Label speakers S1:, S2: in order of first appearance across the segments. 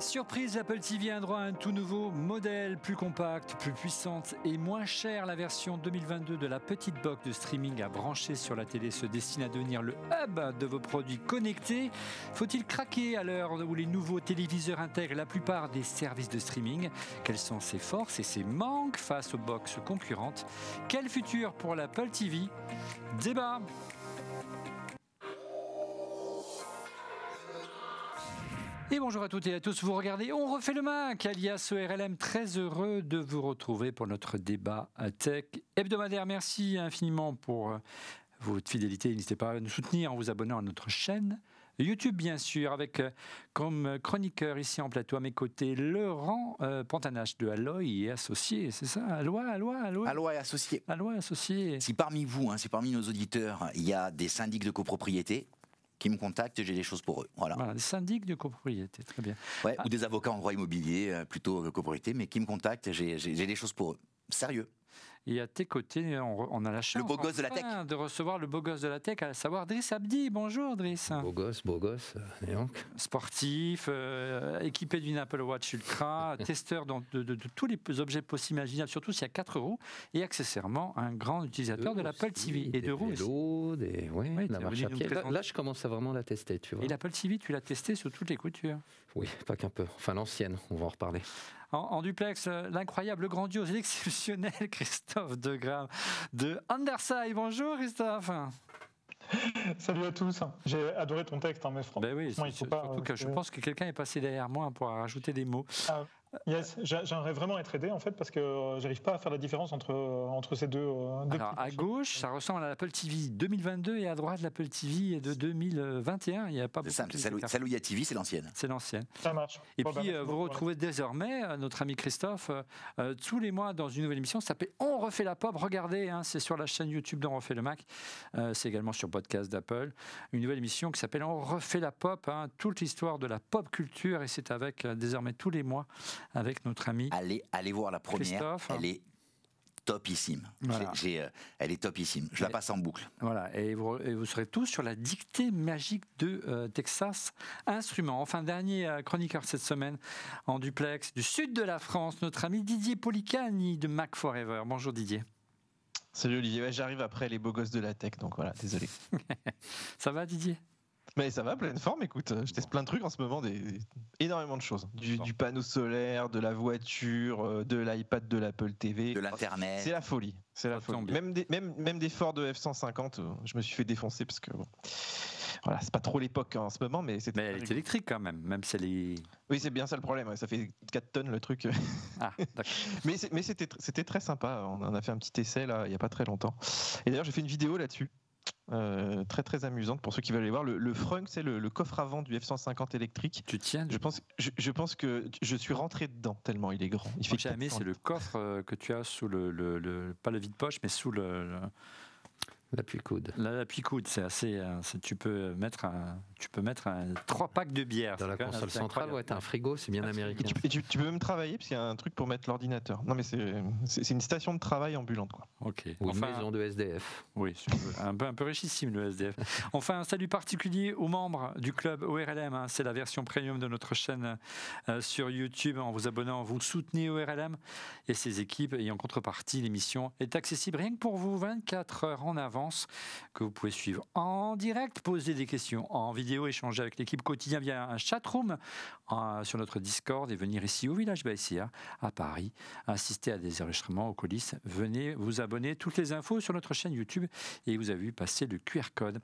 S1: Surprise, Apple TV a un droit à un tout nouveau modèle, plus compact, plus puissante et moins cher. La version 2022 de la petite box de streaming à brancher sur la télé se destine à devenir le hub de vos produits connectés. Faut-il craquer à l'heure où les nouveaux téléviseurs intègrent la plupart des services de streaming? Quelles sont ses forces et ses manques face aux box concurrentes? Quel futur pour l'Apple TV Débat Et bonjour à toutes et à tous, vous regardez On refait le Mac, alias ORLM, très heureux de vous retrouver pour notre débat tech hebdomadaire. Merci infiniment pour euh, votre fidélité. N'hésitez pas à nous soutenir en vous abonnant à notre chaîne YouTube, bien sûr, avec euh, comme chroniqueur ici en plateau à mes côtés Laurent euh, Pantanache de Alloy et Associés, c'est ça? Alloy, Alloy, Alloy
S2: Alloy et Associés.
S1: Alloy Associés.
S2: Si parmi vous, hein, si parmi nos auditeurs, il y a des syndics de copropriété, qui me contactent, j'ai des choses pour eux. Voilà.
S1: voilà des syndics de copropriété, très bien.
S2: Ouais, Ou des avocats en droit immobilier, euh, plutôt copropriété, mais qui me contactent, j'ai des choses pour eux. Sérieux.
S1: Et à tes côtés, on, a la chance
S2: le beau gosse de, la tech.
S1: de recevoir le beau gosse de la tech, à savoir Driss Abdi. Bonjour Driss.
S3: Beau gosse, beau gosse. Et donc
S1: Sportif, euh, équipé d'une Apple Watch Ultra, testeur de, tous les objets possibles imaginables, surtout s'il y a 4 roues, et accessoirement un grand utilisateur de l'Apple TV.
S3: Et de roues aussi. Des, oui, la marche à pied. Là, je commence à vraiment la tester. Tu vois.
S1: Et l'Apple TV, tu l'as testé sur toutes les coutures
S3: Oui, pas qu'un peu. Enfin, l'ancienne, on va en reparler
S1: en, duplex, euh, l'incroyable, grandiose, l'exceptionnel Christophe Degrave de Anderside. Bonjour Christophe.
S4: Salut à tous. J'ai adoré ton texte, hein, mais franchement,
S1: ben oui, il faut pas, surtout que je pense que quelqu'un est passé derrière moi pour rajouter des mots.
S4: Ah, Yes, j'aimerais vraiment être aidé en fait parce que euh, j'arrive pas à faire la différence entre, euh, entre ces deux. Euh,
S1: Alors à gauche, ça ressemble à l'Apple TV 2022 et à droite l'Apple TV de 2021. Il n'y a pas beaucoup.
S2: C'est Salouya TV, c'est l'ancienne.
S1: C'est l'ancienne.
S4: Ça marche.
S1: Et puis bah, vous retrouvez désormais notre ami Christophe tous les mois dans une nouvelle émission. Ça s'appelle On refait la pop. Regardez, hein, c'est sur la chaîne YouTube d'On refait le Mac. c'est également sur podcast d'Apple. Une nouvelle émission qui s'appelle On refait la pop. Hein, toute l'histoire de la pop culture et c'est avec désormais tous les mois avec notre ami.
S2: Allez, allez voir la première. Elle est topissime. Euh, elle est topissime. Je la passe en boucle.
S1: Voilà, et vous, serez tous sur la dictée magique de euh, Texas Instruments. Enfin, dernier euh, chroniqueur cette semaine en duplex du sud de la France, notre ami Didier Policani de Mac Forever. Bonjour Didier.
S5: Salut Olivier, j'arrive après les beaux gosses de la tech, donc voilà, désolé.
S1: Ça va Didier?
S5: Mais ça va, pleine forme. Écoute, je teste plein de trucs en ce moment, des, énormément de choses. Du, panneau solaire, de la voiture, euh, de l'iPad, de l'Apple TV.
S2: De l'Internet.
S5: C'est la folie. C'est la folie. Même des, même, même des Ford de F-150, euh, je me suis fait défoncer parce que bon, voilà, c'est pas trop l'époque en ce moment, mais c'est.
S1: Mais elle est électrique quand même, même si elle est.
S5: Oui, c'est bien ça le problème. Ça fait 4 tonnes le truc. Ah, mais mais c'était très sympa. On en a fait un petit essai là, il y a pas très longtemps. Et d'ailleurs, j'ai fait une vidéo là-dessus. Euh, très très amusante pour ceux qui veulent aller voir. Le, le frunk, c'est le, coffre avant du F-150 électrique.
S1: Tu tiens
S5: je pense, je, pense que je suis rentré dedans tellement il est grand. Il
S1: fait jamais, c'est le coffre euh, que tu as sous le, le, pas le vide-poche, mais sous le
S3: L'appui-coude.
S1: L'appui-coude, c'est assez. Euh, tu peux mettre un, tu peux mettre un, trois packs de bière.
S3: Dans la console centrale, ouais, un frigo, c'est bien américain.
S5: Et tu, peux même travailler parce qu'il y a un truc pour mettre l'ordinateur. Non, mais c'est une station de travail ambulante, quoi.
S1: Ok.
S3: Ou une maison de SDF.
S1: Oui, un peu un peu richissime le SDF. Enfin, un salut particulier aux membres du club ORLM. Hein. c'est la version premium de notre chaîne euh, sur YouTube. En vous abonnant, vous soutenez ORLM et ses équipes. Et en contrepartie, l'émission est accessible rien que pour vous 24 heures en avant que vous pouvez suivre en direct, poser des questions en vidéo, échanger avec l'équipe quotidien via un chat room euh, sur notre Discord et venir ici au village Baïsia à Paris, assister à des enregistrements aux coulisses. Venez vous abonner. Toutes les infos sur notre chaîne YouTube et vous avez vu passer le QR code.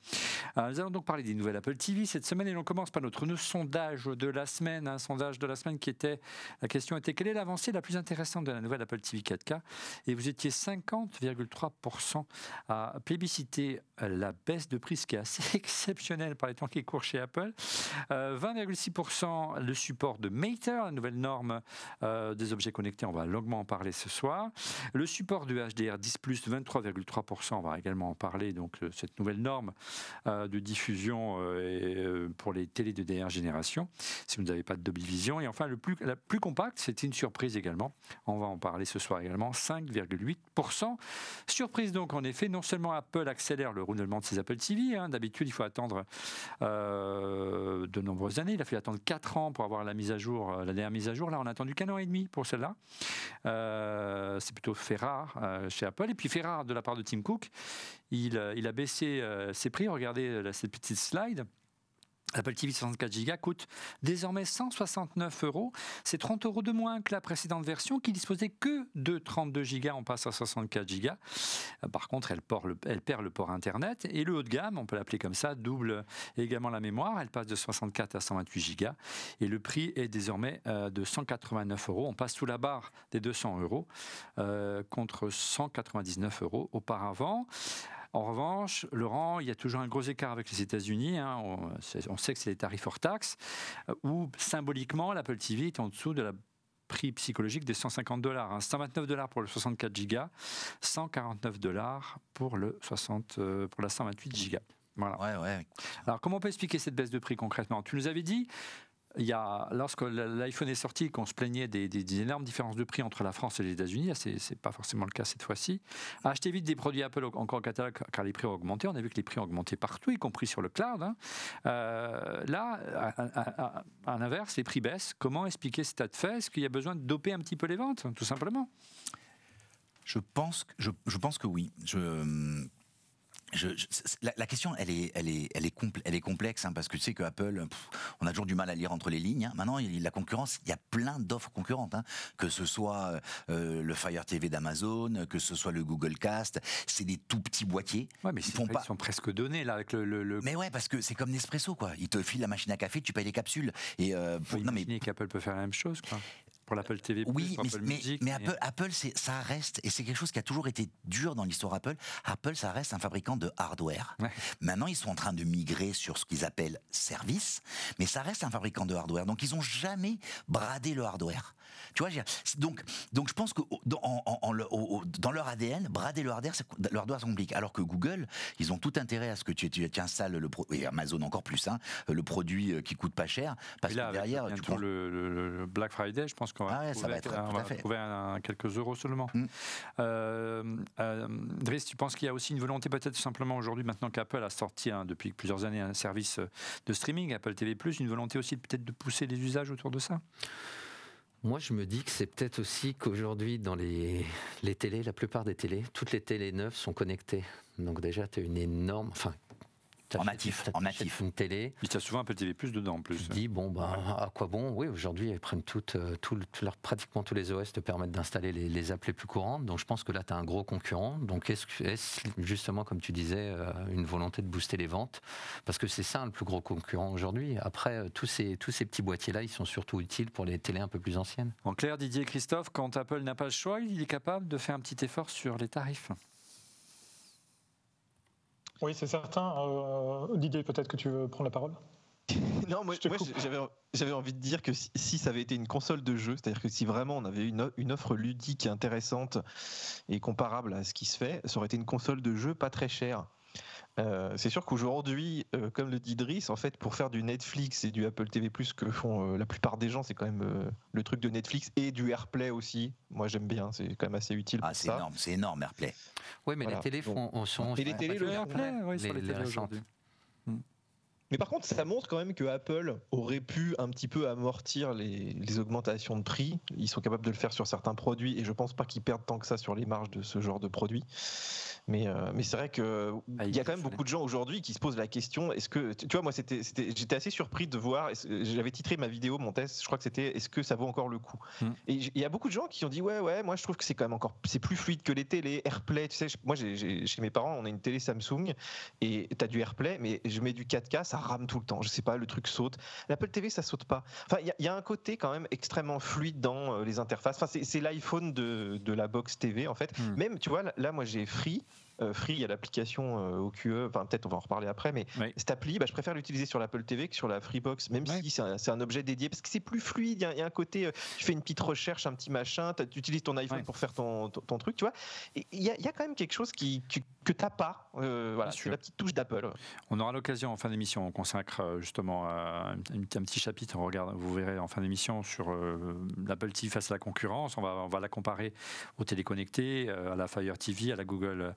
S1: Euh, nous allons donc parler des nouvelles Apple TV cette semaine et l'on commence par notre sondage de la semaine. Un sondage de la semaine qui était, la question était quelle est l'avancée la plus intéressante de la nouvelle Apple TV 4K Et vous étiez 50,3% à plébisciter citer la baisse de prix, ce qui est assez exceptionnel par les temps qui courent chez Apple. 20,6% euh, le support de Mater, la nouvelle norme euh, des objets connectés, on va longuement en parler ce soir. Le support de HDR 10 23,3%, on va également en parler, donc euh, cette nouvelle norme de diffusion pour les télés de dernière génération, si vous n'avez pas de Dolby Vision. Et enfin, le plus, la plus compacte, c'était une surprise également, on va en parler ce soir également, 5,8%. Surprise donc en effet, non seulement Apple Apple accélère le renouvellement de ses Apple TV. Hein. D'habitude, il faut attendre euh, de nombreuses années. Il a fallu attendre 4 ans pour avoir la mise à jour, la dernière mise à jour. Là, on a attendu qu'un an et demi pour celle-là. c'est plutôt fait rare chez Apple. Et puis fait rare de la part de Tim Cook. Il a baissé ses prix. Regardez cette petite slide. Apple TV 64 Go coûte désormais 169 euros. C'est 30 euros de moins que la précédente version qui disposait que de 32 Go. On passe à 64 Go. Euh, par contre, elle, perd le port Internet. Et le haut de gamme, on peut l'appeler comme ça, double également la mémoire. Elle passe de 64 à 128 Go. Et le prix est désormais euh, de 189 euros. On passe sous la barre des 200 euros euh, contre 199 euros auparavant. En revanche, Laurent, il y a toujours un gros écart avec les États-Unis. Hein. On, sait que c'est les tarifs hors taxes, euh, où symboliquement l'Apple TV est en dessous de la prix psychologique des 150 dollars. 129 hein. dollars pour le 64 Go, 149 dollars pour, le 60, euh, pour la 128 Go.
S2: Voilà. Ouais, ouais.
S1: Alors, comment on peut expliquer cette baisse de prix concrètement? Tu nous avais dit, il y a, lorsque l'iPhone est sorti, qu'on se plaignait des, énormes différences de prix entre la France et les États-Unis, ce n'est pas forcément le cas cette fois-ci. Achetez vite des produits Apple encore au catalogue car les prix ont augmenté. On a vu que les prix ont augmenté partout, y compris sur le cloud. Hein. Euh, là, à, l'inverse, les prix baissent. Comment expliquer cet état de fait? Est-ce qu'il y a besoin de doper un petit peu les ventes, tout simplement?
S2: Je pense, que, je, je pense que oui. La, question, elle est, elle est, elle est, elle est complexe hein, parce que tu sais que Apple, on a toujours du mal à lire entre les lignes. Hein. Maintenant, il, la concurrence, il y a plein d'offres concurrentes, hein. que ce soit euh, le Fire TV d'Amazon, que ce soit le Google Cast, c'est des tout petits boîtiers.
S1: Ouais, mais ils, pas... sont presque donnés là avec le.
S2: Mais ouais, parce que c'est comme Nespresso quoi. Ils te filent la machine à café, tu payes les capsules. Et
S1: euh, pour... non mais qu'Apple peut faire la même chose quoi pour l'Apple TV+,
S2: oui,
S1: mais, Apple
S2: Music, mais, Apple, Apple ça reste, et c'est quelque chose qui a toujours été dur dans l'histoire Apple, Apple, ça reste un fabricant de hardware. Maintenant, ils sont en train de migrer sur ce qu'ils appellent service, mais ça reste un fabricant de hardware. Donc, ils n'ont jamais bradé le hardware. Tu vois, donc, donc je pense que dans, dans leur ADN, brader le hardware, le hardware, c'est compliqué. Alors que Google, ils ont tout intérêt à ce que tu, tu, installes le et Amazon encore plus, hein, le produit euh, qui coûte pas cher, parce que derrière,
S1: tu prends... le, Black Friday, je pense qu'on va,
S2: ah ça va, être,
S1: trouver un, quelques euros seulement. Mm. Euh, euh, Driss, tu penses qu'il y a aussi une volonté peut-être simplement aujourd'hui, maintenant qu'Apple a sorti hein, depuis plusieurs années un service de streaming, Apple TV+, une volonté aussi peut-être de pousser les usages autour de ça?
S3: Moi, je me dis que c'est peut-être aussi qu'aujourd'hui, dans les, les télés, la plupart des télés, toutes les télés neuves sont connectées. Donc déjà, tu as une énorme, enfin,
S2: en natif, en natif.
S3: Une télé.
S1: Il y a souvent un peu TV plus dedans en plus.
S3: Tu dis bon bah à quoi bon? Oui, aujourd'hui ils prennent toutes, euh, tout, leur, pratiquement tous les OS te permettent d'installer les, les apps les plus courantes. Donc je pense que là tu as un gros concurrent. Donc est-ce est justement comme tu disais euh, une volonté de booster les ventes? Parce que c'est ça le plus gros concurrent aujourd'hui. Après euh, tous ces tous ces petits boîtiers là, ils sont surtout utiles pour les télés un peu plus anciennes.
S1: En clair, Didier Christophe, quand Apple n'a pas le choix, il est capable de faire un petit effort sur les tarifs.
S4: Oui, c'est certain. Euh, Didier, peut-être que tu veux prendre la parole
S5: non, moi, j'avais envie de dire que si, ça avait été une console de jeu, c'est-à-dire que si vraiment on avait une, une offre ludique intéressante et comparable à ce qui se fait, ça aurait été une console de jeu pas très chère. Euh, c'est sûr qu'aujourd'hui, euh, comme le dit Driss, en fait, pour faire du Netflix et du Apple TV+, que font euh, la plupart des gens, c'est quand même le truc de Netflix et du AirPlay aussi. Moi, j'aime bien, c'est quand même assez utile. Ah,
S2: c'est énorme, c'est énorme AirPlay.
S3: Oui, mais les télés font, sont.
S5: Et les télés le AirPlay,
S1: oui, les, les, les
S5: mais par contre, ça montre quand même que Apple aurait pu un petit peu amortir les, augmentations de prix. Ils sont capables de le faire sur certains produits et je pense pas qu'ils perdent tant que ça sur les marges de ce genre de produits. Mais, euh, mais c'est vrai qu'il ah, y a quand même beaucoup de gens aujourd'hui qui se posent la question est-ce que. Tu vois, moi, c'était, j'étais assez surpris de voir. J'avais titré ma vidéo, mon test, je crois que c'était est-ce que ça vaut encore le coup? Hmm. Et il y a beaucoup de gens qui ont dit ouais, ouais, moi, je trouve que c'est quand même encore. C'est plus fluide que les télés, AirPlay. Tu sais, moi, chez mes parents, on a une télé Samsung et tu as du AirPlay, mais je mets du 4K, ça rame tout le temps. Je sais pas, le truc saute. L'Apple TV, ça saute pas. Enfin, il y, a un côté quand même extrêmement fluide dans euh, les interfaces. Enfin, c'est l'iPhone de, de, la box TV, en fait. Hmm. Même, tu vois, là, moi, j'ai Free. Euh, Free, il y a l'application euh, OQE, enfin peut-être on va en reparler après, mais cette appli, bah, je préfère l'utiliser sur l'Apple TV que sur la Freebox, même si c'est un, objet dédié, parce que c'est plus fluide, il y, a un côté, euh, tu fais une petite recherche, un petit machin, tu utilises ton iPhone pour faire ton, ton, truc, tu vois. Il y, a quand même quelque chose qui, que tu n'as pas, voilà, c'est la petite touche d'Apple.
S1: On aura l'occasion en fin d'émission, on consacre justement un, petit chapitre, on regarde, vous verrez en fin d'émission sur l'Apple TV face à la concurrence, on va, on va la comparer aux téléconnectés, à la Fire TV, à la Google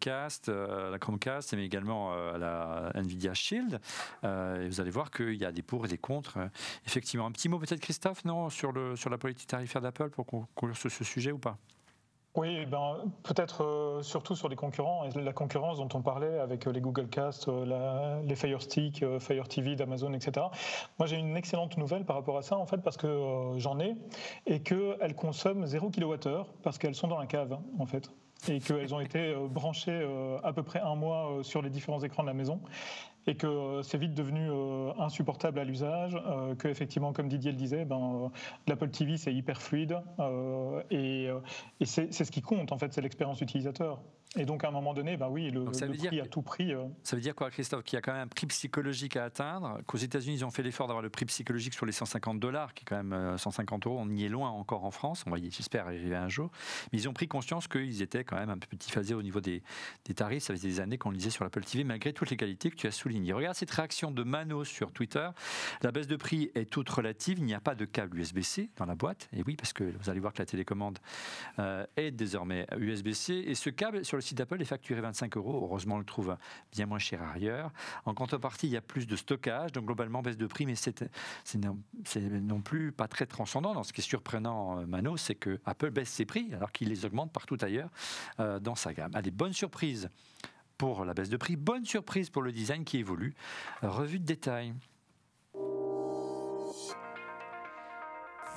S1: Cast, la Chromecast, mais également à la Nvidia Shield. vous allez voir qu'il y a des pour et des contre. effectivement, un petit mot peut-être Christophe, non, sur, le, sur la politique tarifaire d'Apple pour conclure sur ce sujet ou pas?
S4: Oui, ben, peut-être euh, surtout sur les concurrents, et la concurrence dont on parlait avec euh, les Google Cast, euh, les Fire Stick, Fire TV d'Amazon, etc. Moi, j'ai une excellente nouvelle par rapport à ça, en fait, parce que j'en ai, et qu'elles consomment 0 kWh, parce qu'elles sont dans la cave, en fait et qu'elles ont été branchées à peu près un mois sur les différents écrans de la maison et que euh, c'est vite devenu euh, insupportable à l'usage, euh, que effectivement, comme Didier le disait, ben, l'Apple TV c'est hyper fluide et, et c'est ce qui compte en fait, c'est l'expérience utilisateur. Et donc à un moment donné, ben oui, le, prix à tout prix.
S1: Ça veut dire quoi, Christophe Qu'il y a quand même un prix psychologique à atteindre, qu'aux États-Unis ils ont fait l'effort d'avoir le prix psychologique sur les 150 dollars, qui est quand même 150 euros, on y est loin encore en France, on va j'espère arriver un jour, mais ils ont pris conscience qu'ils étaient quand même un peu petit phasés au niveau des, des tarifs, ça faisait des années qu'on le disait sur l'Apple TV, malgré toutes les qualités que tu as soulignées Regarde cette réaction de Mano sur Twitter. La baisse de prix est toute relative. Il n'y a pas de câble USB-C dans la boîte. Et oui, parce que vous allez voir que la télécommande euh, est désormais USB-C. Et ce câble sur le site d'Apple est facturé 25 euros. Heureusement, on le trouve bien moins cher ailleurs. En contrepartie, il y a plus de stockage. Donc globalement, baisse de prix, mais c'est non, non, plus pas très transcendant. Dans ce qui est surprenant, euh, Mano, c'est que Apple baisse ses prix alors qu'il les augmente partout ailleurs euh, dans sa gamme. Allez, bonne surprise pour la baisse de prix. Bonne surprise pour le design qui évolue. Revue de détail.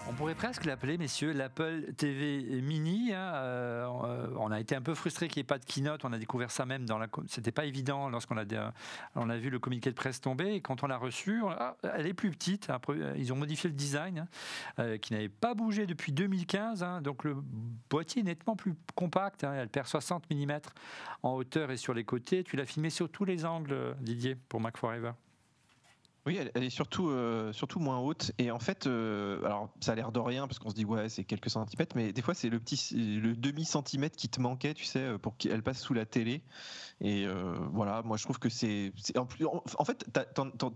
S1: On pourrait presque l'appeler, messieurs, l'Apple TV Mini. Hein, euh, on a été un peu frustré qu'il n'y ait pas de keynote. On a découvert ça même dans la. C'était pas évident lorsqu'on a, on a vu le communiqué de presse tomber. Et quand on l'a reçu, ah, elle est plus petite. Ils ont modifié le design, hein, euh, qui n'avait pas bougé depuis 2015. Hein. donc le boîtier est nettement plus compact. elle perd 60 mm en hauteur et sur les côtés. Tu l'as filmé sur tous les angles, Didier, pour Mac Forever.
S5: Oui, elle, est surtout, euh, surtout moins haute. Et en fait, euh, alors ça a l'air de rien parce qu'on se dit ouais, c'est quelques centimètres, mais des fois c'est le petit, le demi centimètre qui te manquait, tu sais, euh, pour qu'elle passe sous la télé. Et voilà, moi je trouve que c'est, en, en, fait, t'as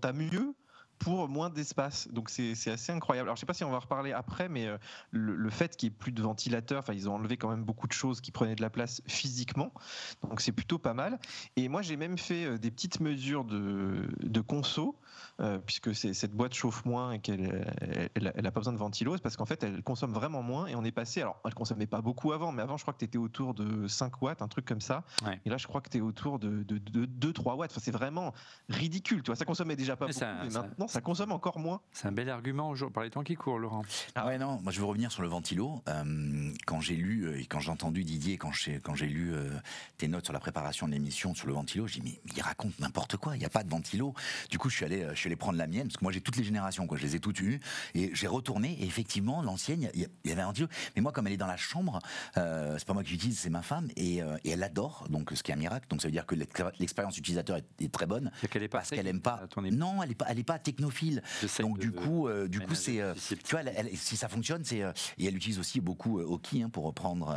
S5: as mieux pour moins d'espace. Donc c'est assez incroyable. Alors je sais pas si on va reparler après, mais le, fait qu'il n'y ait plus de ventilateur, ils ont enlevé quand même beaucoup de choses qui prenaient de la place physiquement. Donc c'est plutôt pas mal. Et moi j'ai même fait des petites mesures de, de conso. Euh, puisque cette boîte chauffe moins et qu'elle elle, elle, a pas besoin de ventilose, parce qu'en fait, elle consomme vraiment moins. Et on est passé, alors, elle consommait pas beaucoup avant, mais avant, je crois que tu étais autour de 5 watts, un truc comme ça. Et là, je crois que tu es autour de, 2-3 watts. Enfin, c'est vraiment ridicule. Tu vois, ça consommait déjà pas beaucoup, mais maintenant, ça consomme encore moins.
S1: C'est un bel argument par les temps qui courent, Laurent.
S2: Ah ouais, non, moi, je veux revenir sur le ventilo. Euh, quand j'ai lu euh, et quand j'ai entendu Didier, quand j'ai, quand j'ai lu tes notes sur la préparation de l'émission sur le ventilo, j'ai dit, mais, il raconte n'importe quoi, il n'y a pas de ventilo. Du coup, je suis allé, je suis allé prendre la mienne, parce que moi j'ai toutes les générations, quoi, je les ai toutes eues, et j'ai retourné, et effectivement, l'ancienne, il y, avait un dieu, mais moi comme elle est dans la chambre, euh, c'est pas moi qui l'utilise, c'est ma femme, et, euh, et, elle adore, donc ce qui est un miracle, donc ça veut dire que l'expérience utilisateur est, très bonne,
S1: est
S2: parce qu'elle aime pas, non, elle est pas, elle est pas technophile, donc du coup, euh, du coup c'est, tu vois, si ça fonctionne, c'est, et elle utilise aussi beaucoup Oki, hein, pour reprendre,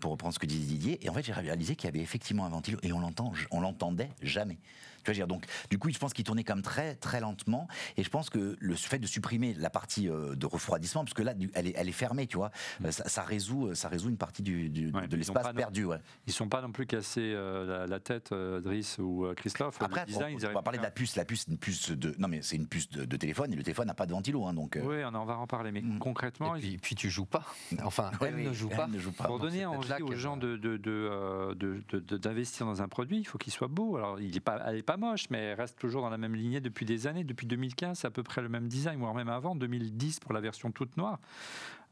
S2: pour reprendre ce que disait Didier, et en fait j'ai réalisé qu'il y avait effectivement un ventilo, et on l'entend, on l'entendait jamais. Tu vois, dire, donc, du coup, je pense qu'il tournait comme très, très lentement. Et je pense que le fait de supprimer la partie euh, de refroidissement, parce que là, elle est, elle est fermée, tu vois, mm. euh, ça, résout, euh, ça résout une partie du, de l'espace perdu. Ouais.
S1: Ils sont pas non plus cassés la, tête, Driss ou Christophe.
S2: Après, on, va parler de la puce. La puce, une puce de, non mais c'est une puce de, téléphone et le téléphone n'a pas de ventilo, hein, donc.
S1: Oui, on, va en parler, mais mm. concrètement,
S3: et puis, tu joues pas. Enfin, elle, ne joue pas. ne joue pas.
S1: Pour donner envie aux gens de d'investir dans un produit, il faut qu'il soit beau. Alors, il est pas, moche, mais reste toujours dans la même lignée depuis des années. Depuis 2015, c'est à peu près le même design, voire même avant, 2010 pour la version toute noire.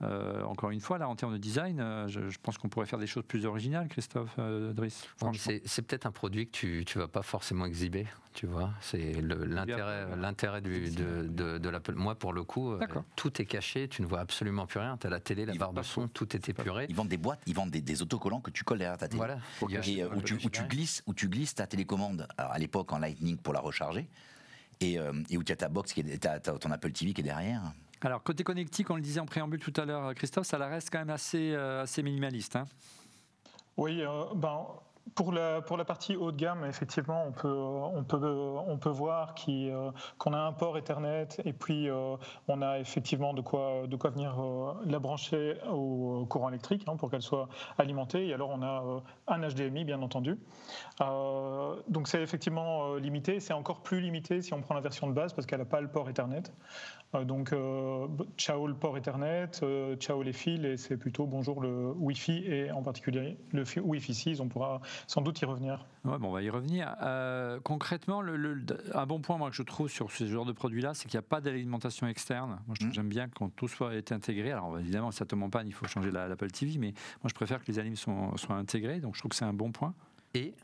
S1: Euh, encore une fois, là, en termes de design, euh, je, pense qu'on pourrait faire des choses plus originales, Christophe euh, Driss.
S3: C'est peut-être un produit que tu ne vas pas forcément exhiber, tu vois. C'est l'intérêt de, de, de l'Apple. Moi, pour le coup, tout est caché, tu ne vois absolument plus rien. Tu as la télé, la barre de son, tout est épuré.
S2: Ils vendent des boîtes, ils vendent des, autocollants que tu colles derrière ta télé.
S3: Voilà.
S2: Et, où, tu, où, tu, glisses, où tu glisses ta télécommande, alors à l'époque en Lightning pour la recharger, et, et où tu as ta box, qui est, as ton Apple TV qui est derrière.
S1: Alors, côté connectique, on le disait en préambule tout à l'heure, Christophe, ça la reste quand même assez, euh, assez minimaliste. Hein
S4: oui, euh, ben, pour la, pour la partie haut de gamme, effectivement, on peut, on peut, on peut voir euh, qu'on a un port Ethernet et puis euh, on a effectivement de quoi, de quoi venir euh, la brancher au courant électrique hein, pour qu'elle soit alimentée. Et alors on a un HDMI, bien entendu. donc c'est effectivement limité. C'est encore plus limité si on prend la version de base parce qu'elle n'a pas le port Ethernet. Donc ciao le port Ethernet, ciao les fils et c'est plutôt bonjour le Wi-Fi et en particulier le Wi-Fi 6. On pourra sans doute y revenir.
S1: Ouais, bon, on va y revenir. Euh, concrètement, le, un bon point moi, que je trouve sur ce genre de produit-là, c'est qu'il n'y a pas d'alimentation externe. Moi, mmh. j'aime bien quand tout soit été intégré. Alors, évidemment, si ça tombe en panne, il faut changer l'Apple TV, mais moi, je préfère que les aliments soient intégrés. Donc, je trouve que c'est un bon point.
S3: Et?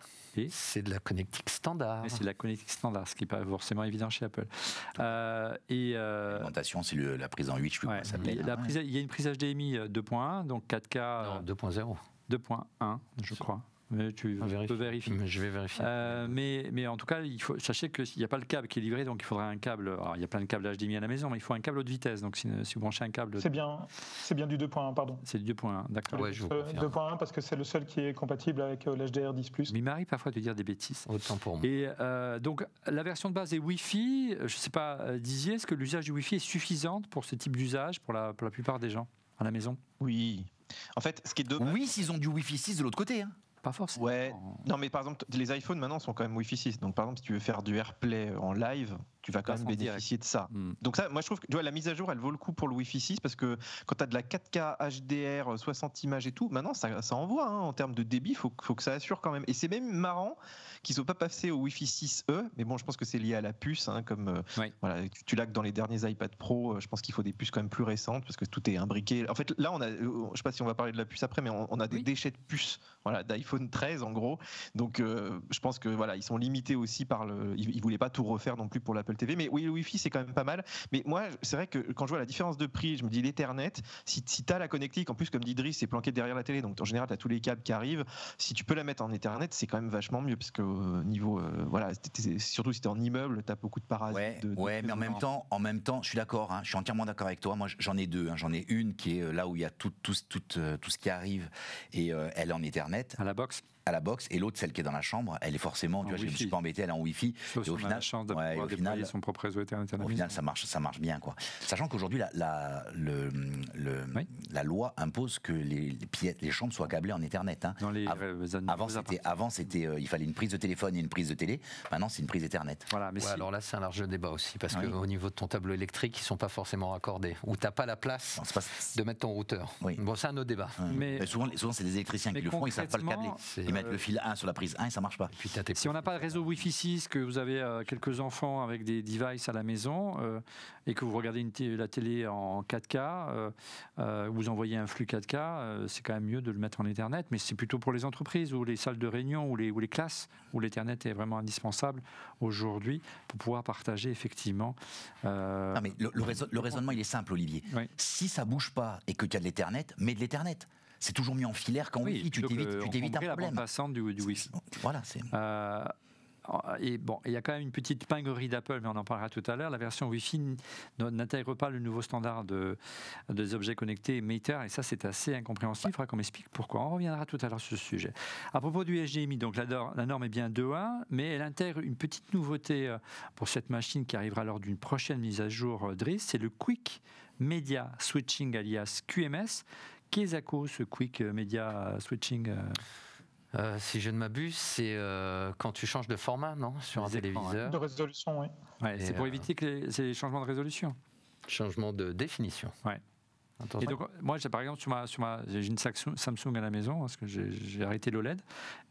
S3: C'est de la connectique standard.
S1: C'est de la connectique standard, ce qui n'est pas forcément évident chez Apple. Euh,
S2: et euh, L'alimentation, c'est la prise en 8, je sais ça
S1: Il y a une prise HDMI 2.1, donc 4K.
S3: 2.0.
S1: 2.1, je crois. Mais tu peux vérifier.
S3: je vais vérifier.
S1: Euh, mais, mais en tout cas, il faut, sachez qu'il n'y a pas le câble qui est livré, donc il faudra un câble. Alors, il y a plein de câbles HDMI à la maison, mais il faut un câble haute vitesse. Donc si, vous branchez un câble.
S4: C'est bien, c'est bien du 2.1, pardon.
S1: C'est du 2.1, d'accord.
S4: Ouais, 2.1 parce que c'est le seul qui est compatible avec euh, l'HDR 10.
S1: Mais il m'arrive parfois de dire des bêtises.
S3: Autant pour moi.
S1: Et euh, donc, la version de base est Wi-Fi. Je ne sais pas, disiez, est-ce que l'usage du Wi-Fi est suffisante pour ce type d'usage pour la, pour la plupart des gens à la maison?
S5: Oui. En fait, ce qui est
S2: dommage. Oui, s'ils ont du Wi-Fi 6 de l'autre côté. Hein.
S1: Pas forcément.
S5: Ouais. Non, mais par exemple, les iPhones maintenant sont quand même Wi-Fi 6. Donc, par exemple, si tu veux faire du AirPlay en live, tu vas quand même bénéficier de ça. Hmm. Donc ça, moi je trouve que tu vois, la mise à jour, elle vaut le coup pour le Wi-Fi 6 parce que quand tu as de la 4K HDR, 60 images et tout, maintenant ça, ça envoie hein, en termes de débit, il faut, faut, que ça assure quand même. Et c'est même marrant qu'ils soient pas passés au Wi-Fi 6E, mais bon, je pense que c'est lié à la puce, hein, comme euh, voilà, tu, l'as que dans les derniers iPad Pro, euh, je pense qu'il faut des puces quand même plus récentes parce que tout est imbriqué. En fait, là, on a, euh, je sais pas si on va parler de la puce après, mais on, a des déchets de puces, voilà, d'iPhone 13 en gros. Donc, je pense que voilà, ils sont limités aussi par le, ils, ne voulaient pas tout refaire non plus pour l'Apple TV, mais oui, le Wi-Fi c'est quand même pas mal. Mais moi, c'est vrai que quand je vois la différence de prix, je me dis l'Ethernet, si, si tu as la connectique, en plus comme dit Driss, c'est planqué derrière la télé, donc en général tu as tous les câbles qui arrivent. Si tu peux la mettre en Ethernet, c'est quand même vachement mieux parce que niveau, euh, voilà, surtout si tu es en immeuble, tu as beaucoup de parasites.
S2: Ouais, ouais mais en même temps, en même temps, je suis d'accord, hein, je suis entièrement d'accord avec toi. Moi, j'en ai deux. Hein. j'en ai une qui est euh, là où il y a tout, tout, tout, euh, tout, ce qui arrive et elle est en Ethernet.
S1: À la box?
S2: À la box et l'autre celle qui est dans la chambre elle est forcément tu vois, je me suis pas embêté elle est en wifi
S1: et au final ouais, au final son propre réseau
S2: au final ça marche ça marche bien quoi. Sachant qu'aujourd'hui la, la, le, le la loi impose que les, les, les chambres soient câblées en Ethernet hein.
S1: dans les,
S2: avant c'était avant c'était euh, il fallait une prise de téléphone et une prise de télé. Maintenant c'est une prise Ethernet.
S3: Voilà mais alors là c'est un large débat aussi parce qu'au niveau de ton tableau électrique ils sont pas forcément raccordés. Ou t'as pas la place de mettre ton routeur. Bon c'est un autre débat.
S2: Mais, souvent souvent c'est des électriciens qui le font ils savent pas le câbler mettent le fil 1 sur la prise 1 et ça marche pas.
S1: si on n'a pas de réseau Wi-Fi 6, que vous avez euh, quelques enfants avec des devices à la maison euh, et que vous regardez une la télé en 4K, euh, vous envoyez un flux 4K, c'est quand même mieux de le mettre en Ethernet. Mais c'est plutôt pour les entreprises ou les salles de réunion ou les, ou les classes où l'Ethernet est vraiment indispensable aujourd'hui pour pouvoir partager effectivement.
S2: mais le, raisonnement il est simple, Olivier. Si ça bouge pas et que tu as de l'Ethernet, mets de l'Ethernet c'est toujours mieux en filaire qu'en Wi-Fi. Tu t'évites un problème.
S1: passante du, du Wi-Fi.
S2: Voilà, c'est.
S1: Euh, et bon, il y a quand même une petite pinguerie d'Apple, mais on en parlera tout à l'heure. La version Wi-Fi n'intègre pas le nouveau standard de, des objets connectés Matter, et ça, c'est assez incompréhensible. Il faudra qu'on m'explique pourquoi. On reviendra tout à l'heure sur ce sujet. À propos du HDMI, donc la, la norme est bien 2.1, mais elle intègre une petite nouveauté euh, pour cette machine qui arrivera lors d'une prochaine mise à jour euh, DRIS, c'est le Quick Media Switching alias QMS Qu'est ce Quick Media Switching euh
S3: euh, si je ne m'abuse, c'est euh, quand tu changes de format, non Sur un téléviseur.
S4: De résolution, oui.
S1: c'est pour éviter que les, changements de résolution.
S3: Changement de définition.
S1: Ouais. Et donc, moi, j'ai par exemple, sur ma, sur ma, j'ai une Samsung à la maison parce que j'ai arrêté l'OLED.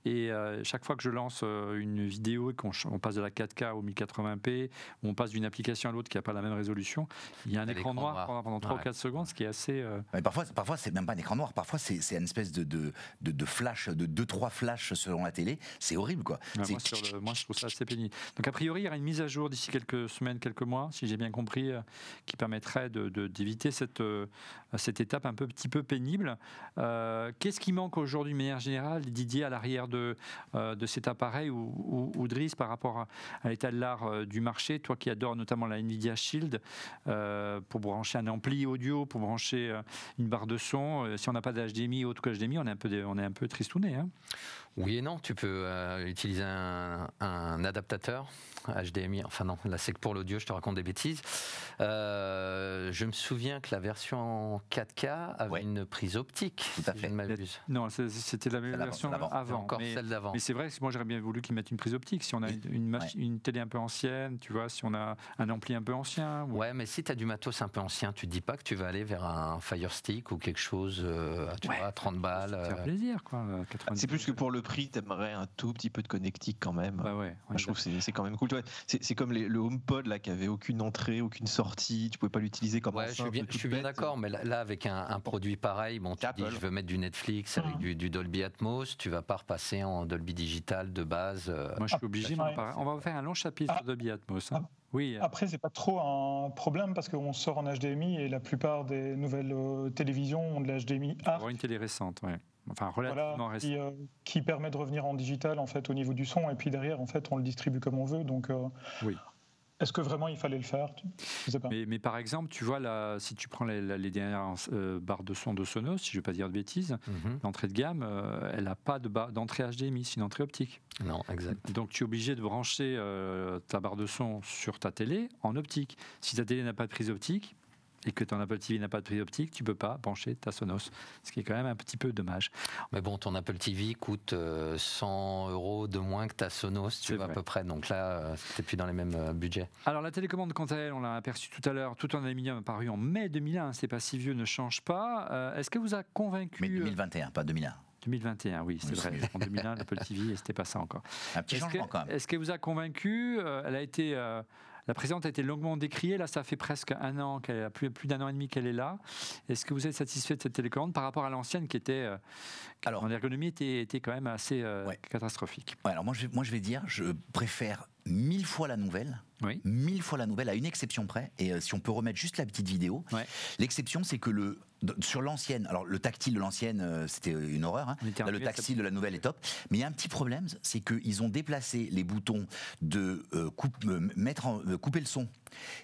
S1: Et euh, chaque fois que je lance euh, une vidéo et qu'on passe de la 4K au 1080p, ou on passe d'une application à l'autre qui n'a pas la même résolution, il y a un écran noir, pendant 3 ou 4 secondes, ce qui est assez. Euh,
S2: Mais parfois, parfois c'est même pas un écran noir. Parfois, c'est une espèce de, de, de, flash, de 2-3 flashs selon la télé. C'est horrible, quoi.
S1: moi, moi, je trouve ça assez pénible. Donc, a priori, il y aura une mise à jour d'ici quelques semaines, quelques mois, si j'ai bien compris, qui permettrait d'éviter cette, cette étape un peu, petit peu pénible. Qu'est-ce qui manque aujourd'hui, de manière générale, Didier, à l'arrière de, euh, de cet appareil ou, ou, par rapport à, l'état de l'art euh, du marché, toi qui adores notamment la Nvidia Shield euh, pour brancher un ampli audio, pour brancher une barre de son. si on n'a pas d'HDMI autre que HDMI, on est un peu, on est un peu tristouné. Hein
S3: Oui et non, tu peux euh, utiliser un, adaptateur HDMI, enfin non, là c'est que pour l'audio, je te raconte des bêtises. Euh, je me souviens que la version 4K avait une prise optique,
S2: Tout à fait.
S1: non, c'était la même version avant.
S3: Encore
S1: mais,
S3: celle d'avant.
S1: Mais c'est vrai que moi j'aurais bien voulu qu'ils mettent une prise optique. Si on a une, une, télé un peu ancienne, tu vois, si on a un ampli un peu ancien.
S3: Ouais, mais si tu as du matos un peu ancien, tu te dis pas que tu vas aller vers un Fire Stick ou quelque chose euh, tu vois, à 30 balles.
S1: Ça fait plaisir, quoi.
S5: C'est plus que pour le prix, t'aimerais un tout petit peu de connectique quand même.
S1: Bah ouais,
S5: je trouve que c'est quand même cool. C'est comme les, le HomePod là qui avait aucune entrée, aucune sortie, tu pouvais pas l'utiliser comme
S3: ouais, Je suis bien, je suis bien d'accord, mais là, avec un, produit pareil, bon, tu dis je veux mettre du Netflix avec mmh. du, Dolby Atmos, tu vas pas repasser en Dolby Digital de base.
S1: Euh, Moi, je suis obligé. on va faire un long chapitre ah. sur Dolby Atmos. Hein. Ah. Oui.
S4: Après, c'est pas trop un problème parce qu'on sort en HDMI et la plupart des nouvelles euh, télévisions ont de l'HDMI
S1: HDMI une télé récente, ouais enfin relativement
S4: voilà, qui, euh, qui, permet de revenir en digital en fait au niveau du son et puis derrière en fait on le distribue comme on veut donc euh, oui. Est-ce que vraiment il fallait le faire?
S1: Je sais pas. Mais, par exemple, tu vois, là, si tu prends les, dernières euh, barres de son de Sonos, si je ne vais pas dire de bêtises, mhm. l'entrée de gamme, elle n'a pas d'entrée HDMI, c'est une entrée optique.
S3: Non, exact.
S1: Donc tu es obligé de brancher ta barre de son sur ta télé en optique. Si ta télé n'a pas de prise optique, et que ton Apple TV n'a pas de prise optique, tu peux pas brancher ta Sonos, ce qui est quand même un petit peu dommage.
S3: Mais bon, ton Apple TV coûte 100 euh, euros de moins que ta Sonos, tu vois à peu près. Donc là, euh, c'était plus dans les mêmes euh, budgets.
S1: Alors la télécommande, quant à elle, on l'a aperçu tout à l'heure, tout en aluminium apparu en mai 2001, c'est pas si vieux, ne change pas. Est-ce que vous a convaincu
S2: Mais 2021, pas 2001.
S1: 2021, oui, c'est vrai. En 2001, l'Apple TV, c'était pas ça encore.
S2: Un petit changement quand même.
S1: Est-ce qu'elle vous a convaincu Elle a été la présidente a été longuement décriée. Là, ça fait presque un an, qu'elle a plus, plus d'un an et demi qu'elle est là. Est-ce que vous êtes satisfait de cette télécommande par rapport à l'ancienne qui était, euh, alors, en ergonomie, était, était quand même assez euh, catastrophique?
S2: Alors moi je, moi, je vais dire, je préfère mille fois la nouvelle. Mille fois la nouvelle, à une exception près. Et euh, si on peut remettre juste la petite vidéo, l'exception, c'est que le, sur l'ancienne, alors le tactile de l'ancienne, euh, c'était une horreur. Hein. le tactile de la nouvelle est top. Mais il y a un petit problème, c'est qu'ils ont déplacé les boutons de euh, mettre couper le son,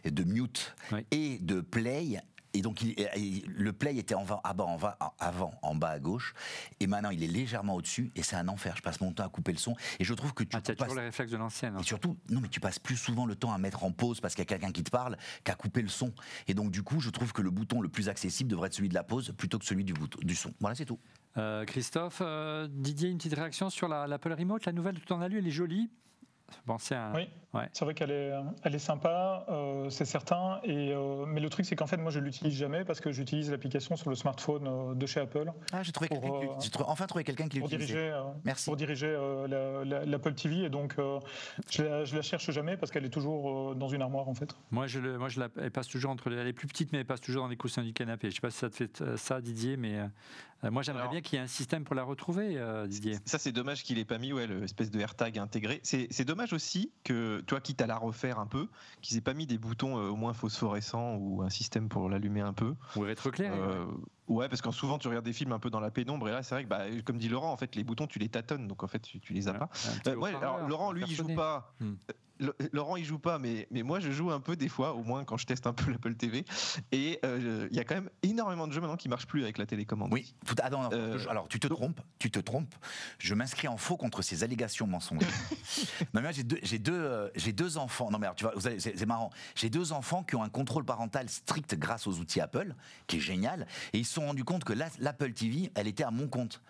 S2: de mute et de play et donc le play était en bas, en bas, avant, en bas à gauche, et maintenant il est légèrement au-dessus, et c'est un enfer. Je passe mon temps à couper le son, et je trouve que tu
S1: ah, as toujours les réflexes de l'ancienne.
S2: Hein. Et surtout, non, mais tu passes plus souvent le temps à mettre en pause parce qu'il y a quelqu'un qui te parle qu'à couper le son. Et donc du coup, je trouve que le bouton le plus accessible devrait être celui de la pause plutôt que celui du, bouton, du son. Voilà, c'est tout.
S1: Euh, Christophe, euh, Didier, une petite réaction sur l'Apple Remote, la nouvelle tout en a lu, elle est jolie.
S4: Oui, c'est vrai qu'elle est, elle est sympa, euh, c'est certain. Et, euh, mais le truc, c'est qu'en fait, moi, je l'utilise jamais parce que j'utilise l'application sur le smartphone euh, de chez Apple.
S2: Ah, j'ai trouvé enfin trouvé quelqu'un qui l'utilise.
S4: Merci. Pour diriger l'Apple TV. Et donc, je la, la cherche jamais parce qu'elle est toujours dans une armoire, en fait.
S1: Moi, je, le, moi, je la, elle passe toujours entre Elle est plus petite, mais elle passe toujours dans les coussins du canapé. Je sais pas si ça te fait ça, Didier, mais moi, j'aimerais bien qu'il y ait un système pour la retrouver, Didier.
S5: Ça, c'est dommage qu'il ait pas mis ouais, l'espèce de AirTag intégré. C'est dommage aussi que, toi, quitte à la refaire un peu, qu'ils aient pas mis des boutons euh, au moins phosphorescents ou un système pour l'allumer un peu.
S1: Ou être clair.
S5: Euh, ouais, parce qu'en souvent tu regardes des films un peu dans la pénombre et là c'est vrai que bah, comme dit Laurent, en fait les boutons tu les tâtonnes donc en fait tu, les as pas. Euh, alors, Laurent lui il joue pas. Hmm. Laurent il joue pas, mais, mais moi je joue un peu des fois, au moins quand je teste un peu l'Apple TV. Et euh, il y a quand même énormément de jeux maintenant qui marchent plus avec la télécommande.
S2: Oui, tout, ah euh, alors tu te trompes, tu te trompes. Je m'inscris en faux contre ces allégations mensongères. non mais j'ai deux, j'ai deux, euh, j'ai deux enfants. Non mais tu vois, c'est marrant. J'ai deux enfants qui ont un contrôle parental strict grâce aux outils Apple, qui est génial. Et ils se sont rendus compte que l'Apple TV, elle était à mon compte.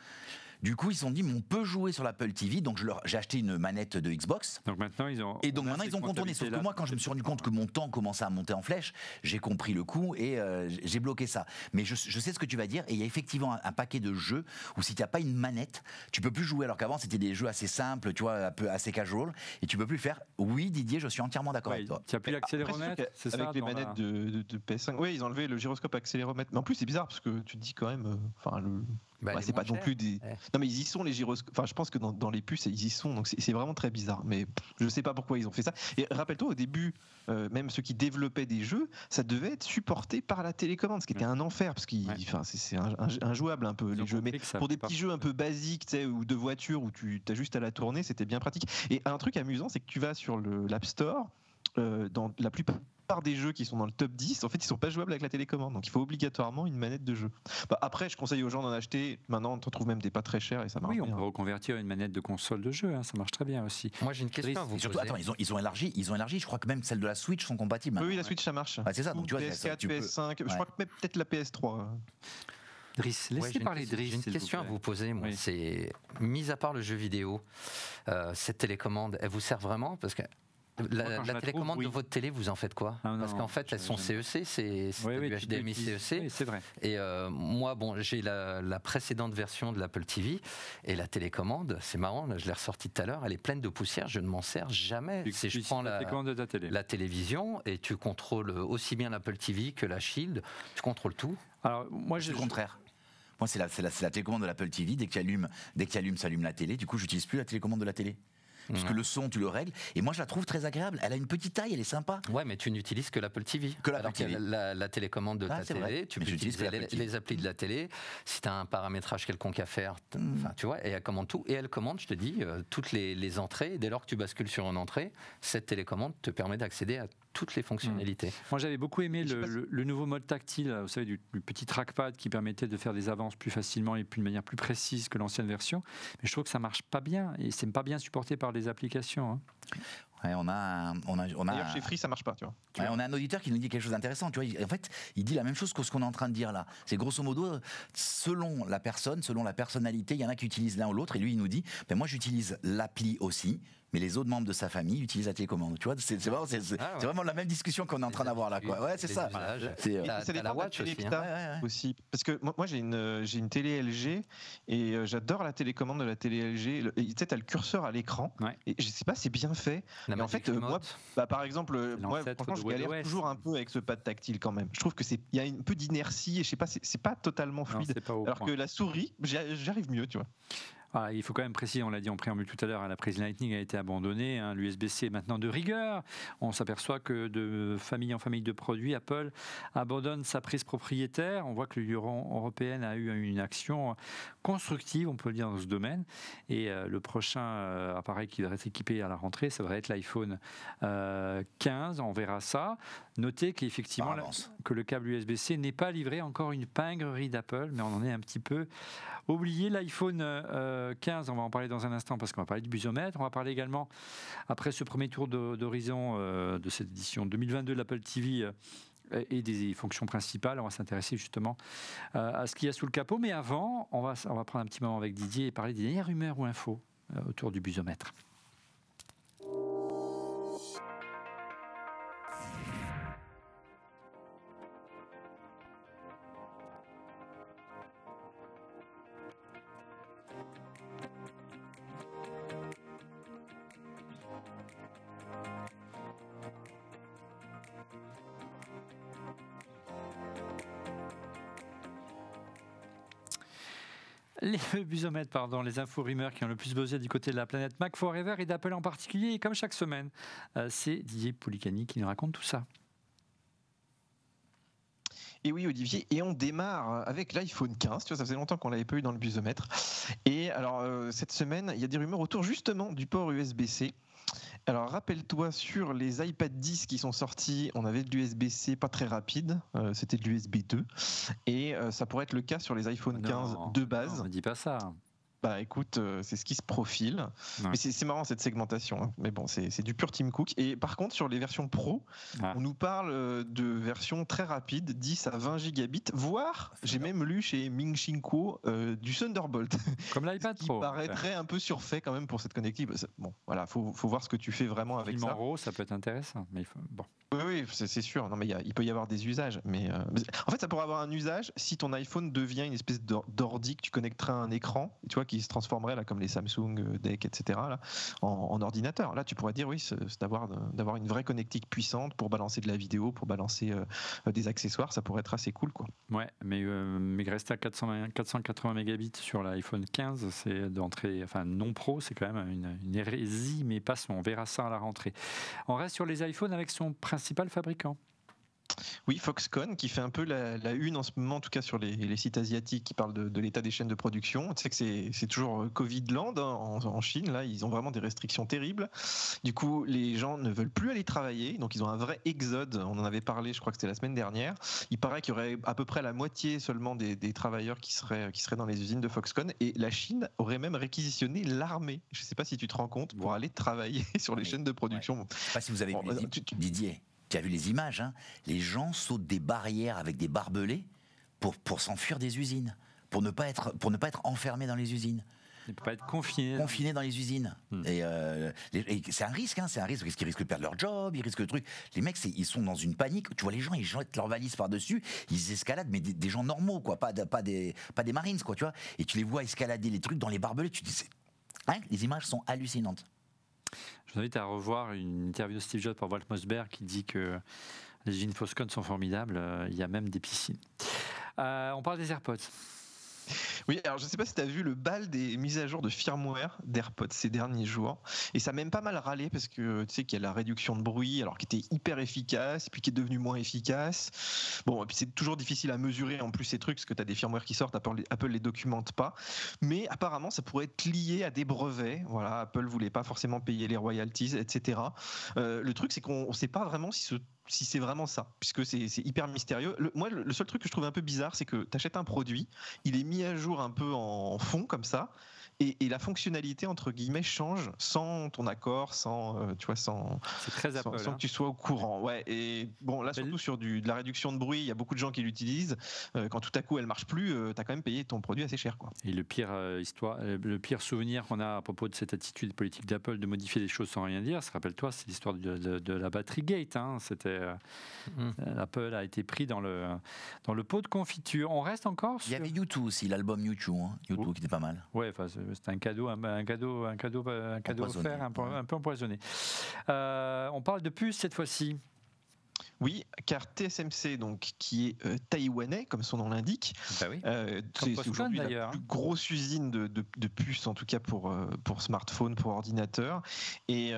S2: Du coup, ils se sont dit, mais on peut jouer sur l'Apple TV. Donc, j'ai acheté une manette de Xbox.
S1: Donc maintenant, ils ont.
S2: Et donc maintenant, ils ont contourné. Sauf que moi, quand je me suis rendu compte que mon temps commençait à monter en flèche, j'ai compris le coup et euh, j'ai bloqué ça. Mais je, sais ce que tu vas dire. Et il y a effectivement un, paquet de jeux où si tu n'as pas une manette, tu peux plus jouer. Alors qu'avant, c'était des jeux assez simples, tu vois, un peu assez casual. Et tu peux plus faire. Oui, Didier, je suis entièrement d'accord avec toi.
S1: Tu n'as plus l'accéléromètre
S5: C'est ça Avec les manettes de, PS5. Oui, ils ont enlevé le gyroscope accéléromètre. Mais en plus, c'est bizarre parce que tu te dis quand même. Euh, enfin, le bah, c'est pas non plus des. Non, mais ils y sont les gyroscopes. Enfin, je pense que dans, les puces, ils y sont. Donc c'est vraiment très bizarre. Mais je sais pas pourquoi ils ont fait ça. Et rappelle-toi, au début, euh, même ceux qui développaient des jeux, ça devait être supporté par la télécommande, ce qui était un enfer parce que enfin, c'est injouable un peu les jeux. Mais pour des petits jeux un peu basiques, tu sais, ou de voiture où tu as juste à la tourner, c'était bien pratique. Et un truc amusant, c'est que tu vas sur l'App Store dans la plupart des jeux qui sont dans le top 10, en fait, ils sont pas jouables avec la télécommande. Donc, il faut obligatoirement une manette de jeu. Bah, après, je conseille aux gens d'en acheter. Maintenant, on trouve même des pas très chers et ça marche.
S1: Oui, on peut reconvertir une manette de console de jeu. Hein, ça marche très bien aussi.
S3: Moi, j'ai une question. Vous
S2: surtout, attends, ils ont, ils ont élargi. Ils ont élargi. Je crois que même celles de la Switch sont compatibles.
S5: Oui, la Switch, ça marche.
S2: c'est ça. Donc, tu vois,
S5: PS4, PS5. Je crois que même peut-être la PS3.
S1: Driss, laissez parler Driss.
S3: J'ai une question à vous poser. Moi, c'est mis à part le jeu vidéo, euh, cette télécommande, elle vous sert vraiment? Parce que la, télécommande de votre télé, vous en faites quoi ah Parce qu'en fait, elles sont CEC, c'est du HDMI CEC.
S1: c'est vrai.
S3: Et euh, moi, bon, j'ai la, précédente version de l'Apple TV et la télécommande, c'est marrant, je l'ai ressortie tout à l'heure, elle est pleine de poussière, je ne m'en sers jamais.
S1: Si je prends la,
S3: la télévision et tu contrôles aussi bien l'Apple TV que la Shield, tu contrôles tout.
S2: Alors, moi, j'ai le contraire. Moi, c'est la, la, télécommande de l'Apple TV. Dès qu'il allume, dès qu'il allume, s'allume la télé. Du coup, j'utilise plus la télécommande de la télé parce que le son, tu le règles. Et moi, je la trouve très agréable. Elle a une petite taille, elle est sympa.
S3: Ouais, mais tu n'utilises que l'Apple TV. Que l'Apple TV. La, télécommande de ah, ta télé, tu peux utiliser les, applis de la télé. Si tu as un paramétrage quelconque à faire, hmm. tu vois, et elle commande tout. Et elle commande, je te dis, euh, toutes les, les entrées. Dès lors que tu bascules sur une entrée, cette télécommande te permet d'accéder à toutes les fonctionnalités. Mmh.
S1: Moi, j'avais beaucoup aimé le, nouveau mode tactile, vous savez, du, petit trackpad qui permettait de faire des avances plus facilement et de manière plus précise que l'ancienne version. Mais je trouve que ça marche pas bien et c'est pas bien supporté par les applications. Hein.
S2: on a, on a, on a
S5: D'ailleurs, chez Free, ça marche pas, tu vois.
S2: on a un auditeur qui nous dit quelque chose d'intéressant. Tu vois, en fait, il dit la même chose que ce qu'on est en train de dire là. C'est grosso modo, selon la personne, selon la personnalité, il y en a qui utilisent l'un ou l'autre. Et lui, il nous dit, ben moi, j'utilise l'appli aussi mais les autres membres de sa famille utilisent la télécommande. Tu vois, c'est vraiment, ah vraiment, la même discussion qu'on est en train d'avoir là. Quoi. Ouais, c'est ça.
S5: C'est euh, la watch aussi, hein. aussi. Parce que moi, j'ai une, j'ai une télé LG et euh, j'adore la télécommande de la télé LG. Tu sais, as le curseur à l'écran. Et je sais pas, c'est bien fait. mais en fait, euh, moi, bah, par exemple, moi, franchement, je galère toujours un peu avec ce pad tactile quand même. Je trouve que c'est, il y a un peu d'inertie et je sais pas, c'est pas totalement fluide. alors que la souris, j'arrive mieux, tu vois
S1: il faut quand même préciser, on l'a dit en préambule tout à l'heure, la prise Lightning a été abandonnée. Hein, L'USB-C est maintenant de rigueur. On s'aperçoit que de famille en famille de produits, Apple abandonne sa prise propriétaire. On voit que l'Union européenne a eu une action constructive, on peut le dire, dans ce domaine. Et euh, le prochain euh, appareil qui devrait être équipé à la rentrée, ça devrait être l'iPhone 15. Euh, on verra ça. Notez qu'effectivement, que le câble USB-C n'est pas livré. Encore une pingrerie d'Apple, mais on en est un petit peu oublié. L'iPhone 15, on va en parler dans un instant parce qu'on va parler du busomètre. On va parler également, après ce premier tour d'horizon de cette édition 2022 de l'Apple TV, et des fonctions principales. On va s'intéresser justement euh, à ce qu'il y a sous le capot. Mais avant, on va, prendre un petit moment avec Didier et parler des dernières rumeurs ou infos euh, autour du busomètre. Les busomètres, pardon, les infos rumeurs qui ont le plus buzzé du côté de la planète Mac Forever et d'Apple en particulier. Comme chaque semaine, euh, c'est Didier Poulicani qui nous raconte tout ça.
S5: Et oui, Olivier, et on démarre avec l'iPhone 15. Tu vois, ça faisait longtemps qu'on l'avait pas eu dans le busomètre. Et alors, euh, cette semaine, il y a des rumeurs autour justement du port USB-C. Alors rappelle-toi sur les iPad 10 qui sont sortis, on avait de l'USB-C pas très rapide, euh, c'était de l'USB 2 et euh, ça pourrait être le cas sur les iPhone 15 de base.
S1: Ne dis pas ça.
S5: Bah écoute, euh, c'est ce qui se profile. Mais c'est marrant cette segmentation. Hein. Mais bon, c'est du pur Tim Cook. Et par contre, sur les versions Pro, ah. on nous parle euh, de versions très rapides, 10 à 20 gigabits, voire, j'ai même lu chez Ming Kuo euh, du Thunderbolt.
S1: Comme l'iPad Pro.
S5: Qui paraîtrait un peu surfait quand même pour cette connectique. Bon, voilà, faut, faut voir ce que tu fais vraiment avec ça.
S1: En ça peut être intéressant. Mais bon.
S5: Oui, oui c'est sûr. Non, mais il peut y avoir des usages. Mais en fait, ça pourrait avoir un usage si ton iPhone devient une espèce d'ordi que tu connecterais à un écran, tu vois, qui se transformerait là, comme les Samsung euh, Deck, etc. Là, en, ordinateur. Là, tu pourrais dire oui, c'est d'avoir d'avoir une vraie connectique puissante pour balancer de la vidéo, pour balancer euh, des accessoires. Ça pourrait être assez cool, quoi.
S1: Ouais, mais euh, mais rester à 400, 480 mégabits sur l'iPhone 15, c'est d'entrée, enfin non pro, c'est quand même une, une hérésie. Mais passons, on verra ça à la rentrée. On reste sur les iPhones avec son principal fabricant.
S5: Oui, Foxconn qui fait un peu la, une en ce moment, en tout cas sur les, sites asiatiques qui parlent de, l'état des chaînes de production. Tu sais que c'est toujours euh, Covid land hein, en, Chine, là, ils ont vraiment des restrictions terribles. Du coup, les gens ne veulent plus aller travailler, donc ils ont un vrai exode. On en avait parlé, je crois que c'était la semaine dernière. Il paraît qu'il y aurait à peu près la moitié seulement des, travailleurs qui seraient, qui seraient dans les usines de Foxconn, et la Chine aurait même réquisitionné l'armée. Je ne sais pas si tu te rends compte, pour aller travailler sur les chaînes de production.
S2: Je ne sais pas si vous avez vu Didier tu as vu les images, hein les gens sautent des barrières avec des barbelés pour, pour s'enfuir des usines, pour ne, pas être, pour ne pas être enfermés dans les usines.
S1: Ne pas être confinés.
S2: Confinés dans les usines. Hmm. Euh, et, c'est un risque, hein, c'est un risque, parce qu'ils risquent de perdre leur job, ils risquent le truc. Les mecs, ils sont dans une panique. Tu vois, les gens, ils jettent leurs valises par-dessus, ils escaladent, mais des, gens normaux, quoi, pas, pas, des, pas des Marines, quoi, tu vois. Et tu les vois escalader les trucs dans les barbelés, tu dis, hein, les images sont hallucinantes.
S1: Je vous invite à revoir une interview de Steve Jobs par Walt Mossberg qui dit que les usines Foxconn sont formidables. Euh, il y a même des piscines. Euh, on parle des AirPods.
S5: Oui, alors je ne sais pas si tu as vu le bal des mises à jour de firmware d'AirPods ces derniers jours. Et ça a même pas mal râlé parce que tu sais qu'il y a la réduction de bruit, alors qui était hyper efficace, puis qui est devenu moins efficace. Bon, et puis c'est toujours difficile à mesurer en plus ces trucs parce que tu as des firmware qui sortent, Apple, Apple les documente pas. Mais apparemment, ça pourrait être lié à des brevets. Voilà, Apple voulait pas forcément payer les royalties, etc. Euh, le truc, c'est qu'on ne sait pas vraiment si ce si c'est vraiment ça, puisque c'est hyper mystérieux. moi, le, seul truc que je trouve un peu bizarre, c'est que tu achètes un produit, il est mis à jour un peu en fond comme ça, et, la fonctionnalité entre guillemets change sans ton accord, sans euh, tu vois, sans,
S1: très
S5: sans,
S1: sans
S5: que tu sois au courant. Ouais. Et bon, là surtout sur du, de la réduction de bruit, il y a beaucoup de gens qui l'utilisent. Euh, quand tout à coup elle marche plus, euh, tu as quand même payé ton produit assez cher, quoi.
S1: Et le pire histoire, le pire souvenir qu'on a à propos de cette attitude politique d'Apple de modifier les choses sans rien dire, rappelle-toi, c'est l'histoire de, la batterie Gate. Hein. C'était mm. Apple a été pris dans le dans le pot de confiture. On reste encore.
S2: Il y avait YouTube aussi, l'album YouTube, hein. YouTube qui était pas mal.
S1: Ouais, c'était un cadeau, un, cadeau, un cadeau, un cadeau offert, un, un, peu empoisonné. Euh, on parle de puce cette fois-ci.
S5: Oui, car TSMC, donc, qui est euh, taïwanais, comme son nom l'indique,
S1: bah euh,
S5: c'est aujourd'hui la plus grosse usine de, de, puces, en tout cas pour, euh, pour smartphone, pour ordinateur. Et,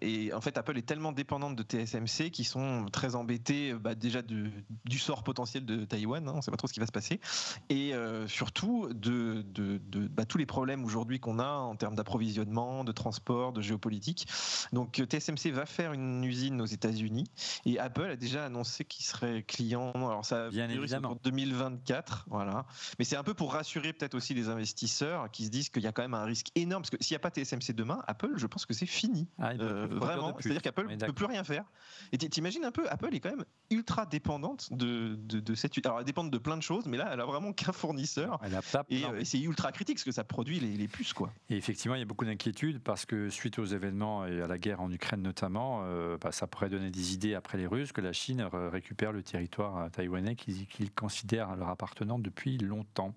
S5: et, en fait, Apple est tellement dépendante de TSMC qu'ils sont très embêtés bah, déjà de, du sort potentiel de Taïwan, hein, on ne sait pas trop ce qui va se passer, et surtout de, de, bah, tous les problèmes aujourd'hui qu'on a en termes d'approvisionnement, de transport, de géopolitique. Donc TSMC va faire une usine aux États-Unis et Apple a déjà annoncé qu'il serait client. Alors ça,
S1: bien évidemment,
S5: pour 2024, voilà. Mais c'est un peu pour rassurer peut-être aussi les investisseurs qui se disent qu'il y a quand même un risque énorme parce que s'il n'y a pas TSMC demain, Apple, je pense que c'est fini. Ah, euh, vraiment, c'est-à-dire qu'Apple ne peut plus rien faire. Et t'imagines un peu, Apple est quand même ultra dépendante de, de, cette. Alors elle dépend de plein de choses, mais là, elle a vraiment qu'un fournisseur.
S1: Elle a
S5: euh, et, c'est ultra critique parce que ça produit les, les puces, quoi.
S1: Et effectivement, il y a beaucoup d'inquiétudes parce que suite aux événements et à la guerre en Ukraine notamment, euh, bah, ça pourrait donner des idées après les Russes que la Chine récupère le territoire taïwanais qu'ils considèrent leur appartenant depuis longtemps.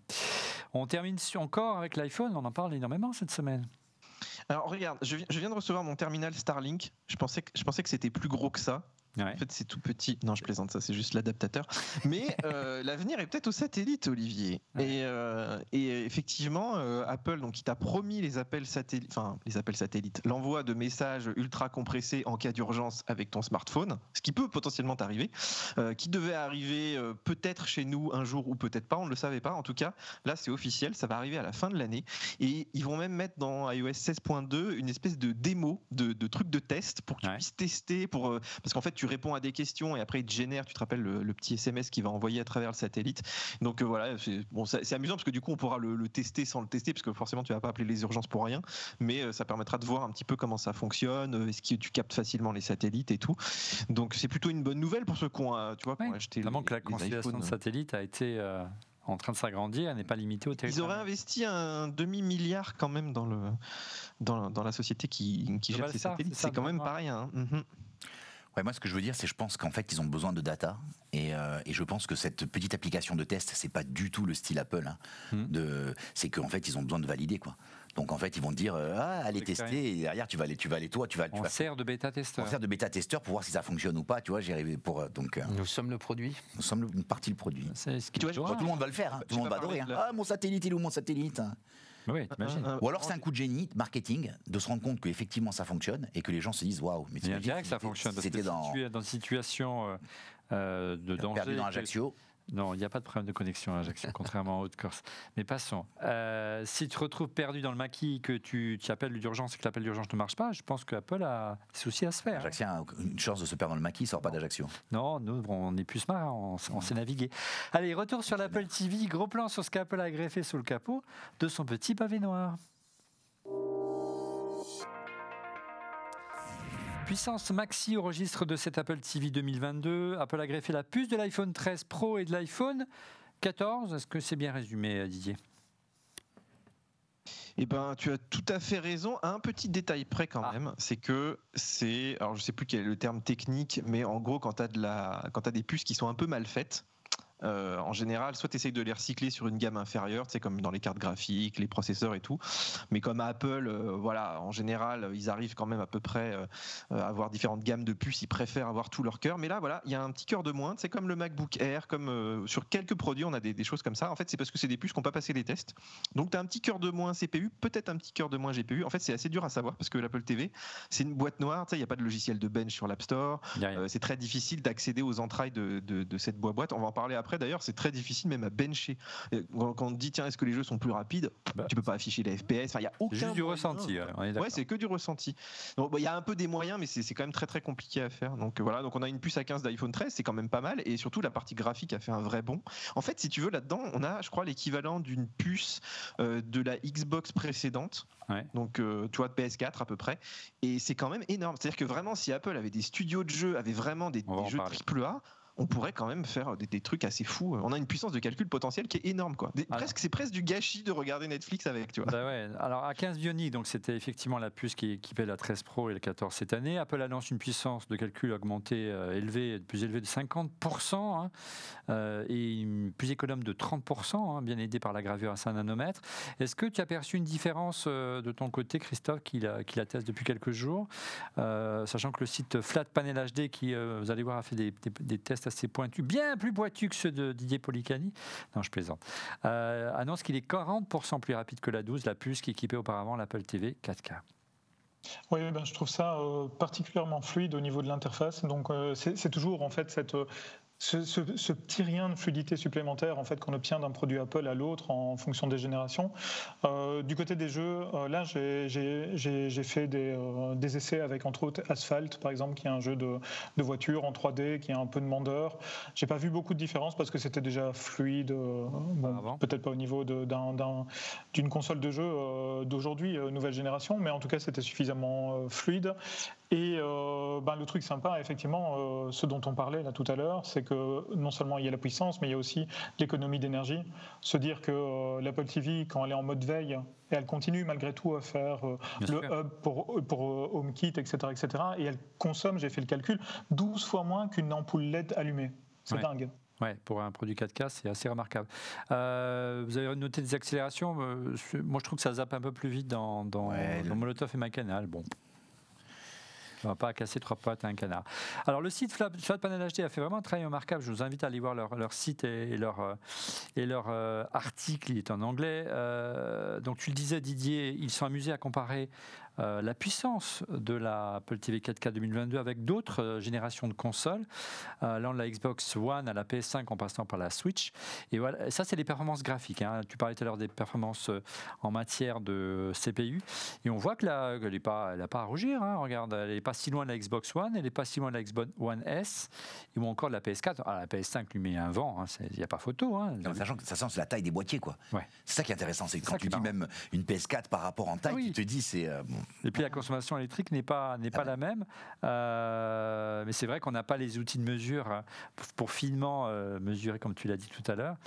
S1: On termine encore avec l'iPhone, on en parle énormément cette semaine.
S5: Alors regarde, je viens de recevoir mon terminal Starlink. Je pensais que c'était plus gros que ça. En fait, c'est tout petit. Non, je plaisante, ça, c'est juste l'adaptateur. Mais euh, l'avenir est peut-être au satellite, Olivier. Et, euh, et, effectivement, euh, Apple, donc, il t'a promis les appels satellites, enfin, les appels satellites, l'envoi de messages ultra compressés en cas d'urgence avec ton smartphone, ce qui peut potentiellement t'arriver, qui devait arriver peut-être chez nous un jour ou peut-être pas, on ne le savait pas. En tout cas, là, c'est officiel, ça va arriver à la fin de l'année. Et ils vont même mettre dans iOS 16.2 une espèce de démo, de, de truc de test pour que tu puisses tester, pour, parce qu'en fait, tu réponds à des questions et après il te génère, tu te rappelles le, petit SMS qu'il va envoyer à travers le satellite. Donc euh, voilà, c'est bon, amusant parce que du coup on pourra le, tester sans le tester parce que forcément tu vas pas appeler les urgences pour rien, mais euh, ça permettra de voir un petit peu comment ça fonctionne, euh, est-ce que tu captes facilement les satellites et tout. Donc c'est plutôt une bonne nouvelle pour ceux qui ont, tu vois,
S1: pour acheter. que la constellation de satellites a été en train de s'agrandir, elle n'est pas limitée au territoire.
S5: Ils auraient investi un demi-milliard quand même dans, le, dans, dans la société qui, qui gère ces satellites. C'est quand même pas rien. Hein. Mhm.
S2: Ouais, moi, ce que je veux dire, c'est je pense qu'en fait, ils ont besoin de data. Et, euh, et, je pense que cette petite application de test, c'est pas du tout le style Apple. Hein, hmm. de, c'est qu'en fait, ils ont besoin de valider, quoi. Donc en fait, ils vont te dire euh, ah, allez tester et derrière tu vas aller tu vas aller toi, tu vas
S1: tu
S2: on
S1: sert de bêta testeur.
S2: On sert de bêta testeur pour voir si ça fonctionne ou pas, tu vois, j'ai arrivé pour euh, donc
S3: Nous sommes le produit.
S2: Nous sommes une partie du produit.
S1: C'est ce qui
S2: tu vois, tout le monde va le faire, hein. tout le monde va adorer. Hein. Ah mon satellite, il est où mon satellite?
S1: Oui, t'imagines.
S2: Ou alors c'est un coup de génie de marketing de se rendre compte qu'effectivement ça fonctionne et que les gens se disent waouh.
S1: Mais il y a que ça fonctionne que dans... tu une situation euh, de danger.
S2: Perdu dans Ajaccio.
S1: Non, il n'y a pas de problème de connexion à Ajaccio, contrairement en Haute-Corse. Mais passons. Euh, si tu te retrouves perdu dans le maquis, que tu, tu appelles d'urgence et que l'appel d'urgence ne marche pas, je pense que Apple a des soucis à se faire.
S2: Ajaccio a une chance de se perdre dans le maquis, il sort pas d'Ajaccio.
S1: Non, nous, on est plus smart, on, on sait naviguer. Allez, retour sur l'Apple TV. Gros plan sur ce qu'Apple a greffé sous le capot de son petit pavé noir. Puissance maxi au registre de cet Apple TV 2022. Apple a greffé la puce de l'iPhone 13 Pro et de l'iPhone 14. Est-ce que c'est bien résumé, Didier?
S5: Eh ben, tu as tout à fait raison. Un petit détail près quand ah. même, c'est que c'est, alors je sais plus quel est le terme technique, mais en gros, quand tu as de la, quand as des puces qui sont un peu mal faites, euh, en général, soit tu essayes de les recycler sur une gamme inférieure, c'est comme dans les cartes graphiques, les processeurs et tout. Mais comme Apple, euh, voilà, en général, ils arrivent quand même à peu près euh, à avoir différentes gammes de puces. Ils préfèrent avoir tout leur cœur. Mais là, voilà, il y a un petit cœur de moins. C'est comme le MacBook Air, comme sur quelques produits, on a des, choses comme ça. En fait, c'est parce que c'est des puces qui n'ont pas passé les tests. Donc, tu as un petit cœur de moins CPU, peut-être un petit cœur de moins GPU. En fait, c'est assez dur à savoir parce que l'Apple TV, c'est une boîte noire. Il n'y a pas de logiciel de bench sur l'App Store. c'est très difficile d'accéder aux entrailles de, de cette boîte. On va en parler après. D'ailleurs, c'est très difficile même à bencher. Quand on dit tiens est-ce que les jeux sont plus rapides, bah. tu peux pas afficher les FPS. il y a aucun
S1: juste du ressenti.
S5: Ouais, c'est que du ressenti. Il y a un peu des moyens, mais c'est quand même très très compliqué à faire. Donc voilà, donc on a une puce à 15 d'iPhone 13, c'est quand même pas mal, et surtout la partie graphique a fait un vrai bond. En fait, si tu veux là-dedans, on a, je crois, l'équivalent d'une puce euh, de la Xbox précédente. Donc, euh, tu vois, de PS4 à peu près. Et c'est quand même énorme. C'est-à-dire que vraiment, si Apple avait des studios de jeux, avait vraiment des, des jeux AAA, on pourrait quand même faire des, trucs assez fous. On a une puissance de calcul potentielle qui est énorme, quoi. presque, c'est presque du gâchis de regarder Netflix avec, tu vois.
S1: Bah ouais. Alors à 15 Bionic, donc c'était effectivement la puce qui équipait la 13 Pro et la 14 cette année. Apple annonce une puissance de calcul augmentée, euh, élevée, plus élevée de 50%, hein, euh, et plus économe de 30%, hein, bien aidé par la gravure à 5 nanomètres. Est-ce que tu as perçu une différence euh, de ton côté, Christophe, qui la, qui la teste depuis quelques jours, sachant que le site Flat Panel HD, qui vous allez voir a fait des, des tests assez pointus, bien plus pointus que ceux de Didier Policani, non je plaisante, euh, annonce qu'il est 40% plus rapide que la 12, la puce qui équipait auparavant l'Apple TV 4K.
S4: Oui, ben, je trouve ça euh, particulièrement fluide au niveau de l'interface. Donc, euh, c'est toujours en fait cette, ce, petit rien de fluidité supplémentaire en fait qu'on obtient d'un produit Apple à l'autre en fonction des générations. Euh, du côté des jeux, euh, là j'ai fait des, euh, des, essais avec entre autres Asphalt par exemple, qui est un jeu de, de voiture en 3D, qui est un peu demandeur. J'ai pas vu beaucoup de différence parce que c'était déjà fluide, bon, peut-être pas au niveau d'une console de jeu d'aujourd'hui, nouvelle génération, mais en tout cas c'était suffisamment fluide. Et ben, le truc sympa, effectivement, ce dont on parlait là tout à l'heure, c'est que non seulement il y a la puissance, mais il y a aussi l'économie d'énergie. Se dire que euh, l'Apple TV, quand elle est en mode veille, et elle continue malgré tout à faire euh, le hub pour, pour euh, HomeKit, etc., etc., et elle consomme, j'ai fait le calcul, 12 fois moins qu'une ampoule LED allumée. C'est dingue.
S1: Ouais, pour un produit 4K, c'est assez remarquable. vous avez noté des accélérations. moi, je trouve que ça zappe un peu plus vite dans, dans, dans Molotov et MyCanal. Bon, on va pas casser trois pattes à un canard. Alors, le site Flat, Panel HD a fait vraiment un travail remarquable. Je vous invite à aller voir leur, site et, leur, euh, et leur euh, article. Il est en anglais. Euh, donc, tu le disais, Didier, ils sont amusés à comparer euh, la puissance de la Apple TV 4K 2022 avec d'autres euh, générations de consoles, euh, allant de la Xbox One à la PS5 en passant par la Switch. Et voilà, ça c'est les performances graphiques. Hein. Tu parlais tout à l'heure des performances en matière de CPU, et on voit que là, elle n'a pas, pas à rougir. Hein. Regarde, elle n'est pas si loin de la Xbox One, elle n'est pas si loin de la Xbox One S, ou encore de la PS4. Ah, la PS5 lui met un vent, il hein. n'y a pas photo.
S2: sachant que ça sent la taille des boîtiers, quoi. C'est ça qui est intéressant, c'est quand tu dis même une PS4 par rapport en taille, tu te dis c'est
S1: et puis la consommation électrique n'est pas, n'est pas la même. Euh, mais c'est vrai qu'on n'a pas les outils de mesure hein, pour finement euh, mesurer, comme tu l'as dit tout à l'heure.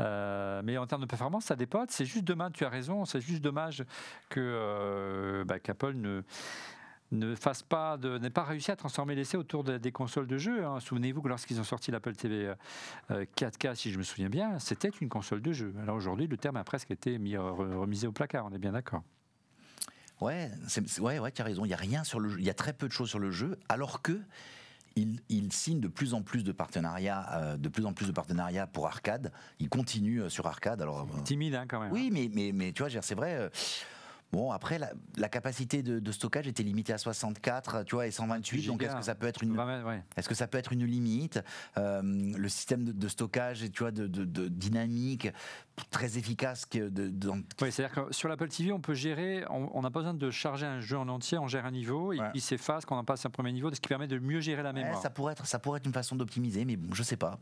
S1: Euh, mais en termes de performance, ça dépote. C'est juste dommage, tu as raison, c'est juste dommage que bah, qu'Apple ne ne fasse pas de n'ait pas réussi à transformer l'essai autour des consoles de jeu. Hein. Souvenez-vous que lorsqu'ils ont sorti l'Apple TV 4K, si je me souviens bien, c'était une console de jeu. Alors aujourd'hui, le terme a presque été mis, remisé au placard. On est bien d'accord.
S2: Ouais, ouais, ouais, tu as raison. Il y a rien sur le, il y a très peu de choses sur le jeu, alors que il, signe de plus en plus de partenariats, euh, de plus en plus de partenariats pour arcade. Il continue euh, sur arcade. Alors
S1: euh, timide hein, quand même.
S2: Oui, hein. mais mais mais tu vois, c'est vrai Bon, après, la, capacité de, stockage était limitée à 64, tu vois, et 128. Donc, est-ce que ça peut être une, est-ce que ça peut être une limite? Euh, Le système de, stockage, tu vois, de, dynamique très efficace que de,
S1: Oui, c'est-à-dire que sur l'Apple TV, on peut gérer, on n'a pas besoin de charger un jeu en entier, on gère un niveau, et puis s'efface quand on passe un premier niveau, ce qui permet de mieux gérer la mémoire.
S2: ça pourrait être, ça pourrait être une façon d'optimiser, mais bon, je sais pas.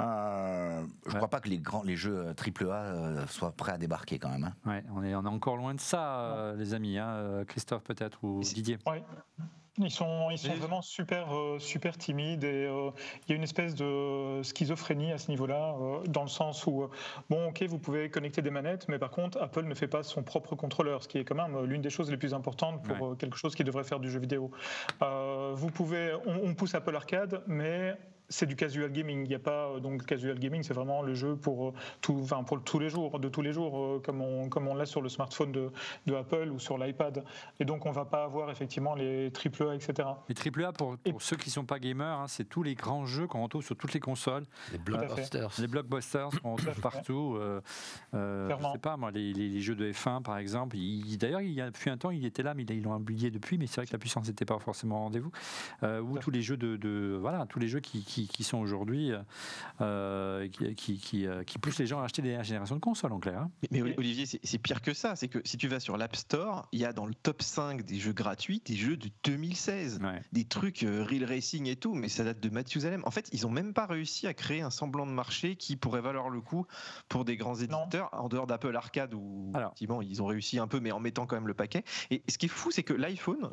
S2: Euh, je ne crois pas que les grands, les jeux AAA euh, soient prêts à débarquer quand même. Hein.
S1: Ouais, on est, on est encore loin de ça, euh, les amis. Hein, Christophe peut-être ou Didier.
S4: Ils sont, ils sont vraiment super, super timides et il y a une espèce de schizophrénie à ce niveau-là, dans le sens où, bon, ok, vous pouvez connecter des manettes, mais par contre, Apple ne fait pas son propre contrôleur, ce qui est quand même l'une des choses les plus importantes pour quelque chose qui devrait faire du jeu vidéo. vous pouvez, on pousse Apple Arcade, mais c'est du casual gaming. Il n'y a pas euh, donc casual gaming, c'est vraiment le jeu pour euh, tout, enfin pour tous les jours, de tous les jours, euh, comme on comme on l'a sur le smartphone de, de Apple ou sur l'iPad. Et donc on va pas avoir effectivement les AAA, etc.
S1: Les AAA pour, pour ceux qui sont pas gamers, hein, c'est tous les grands jeux qu'on retrouve sur toutes les consoles.
S3: Les blockbusters.
S1: Les blockbusters qu'on retrouve partout. Euh, je sais pas moi, les, les, jeux de F1 par exemple. D'ailleurs, il y a depuis un temps, il était là, mais ils l'ont oublié depuis. Mais c'est vrai que la puissance n'était pas forcément au rendez-vous. ou tous les jeux de, de, voilà, tous les jeux qui qui, sont aujourd'hui, euh, qui, qui, euh, qui, poussent les gens à acheter des générations de consoles en clair. Hein.
S5: Mais, Olivier, c'est pire que ça. C'est que si tu vas sur l'App Store, il y a dans le top 5 des jeux gratuits des jeux de 2016. Des trucs euh, Real Racing et tout, mais ça date de Mathusalem. En fait, ils ont même pas réussi à créer un semblant de marché qui pourrait valoir le coup pour des grands éditeurs, en dehors d'Apple Arcade où effectivement ils ont réussi un peu, mais en mettant quand même le paquet. Et ce qui est fou, c'est que l'iPhone,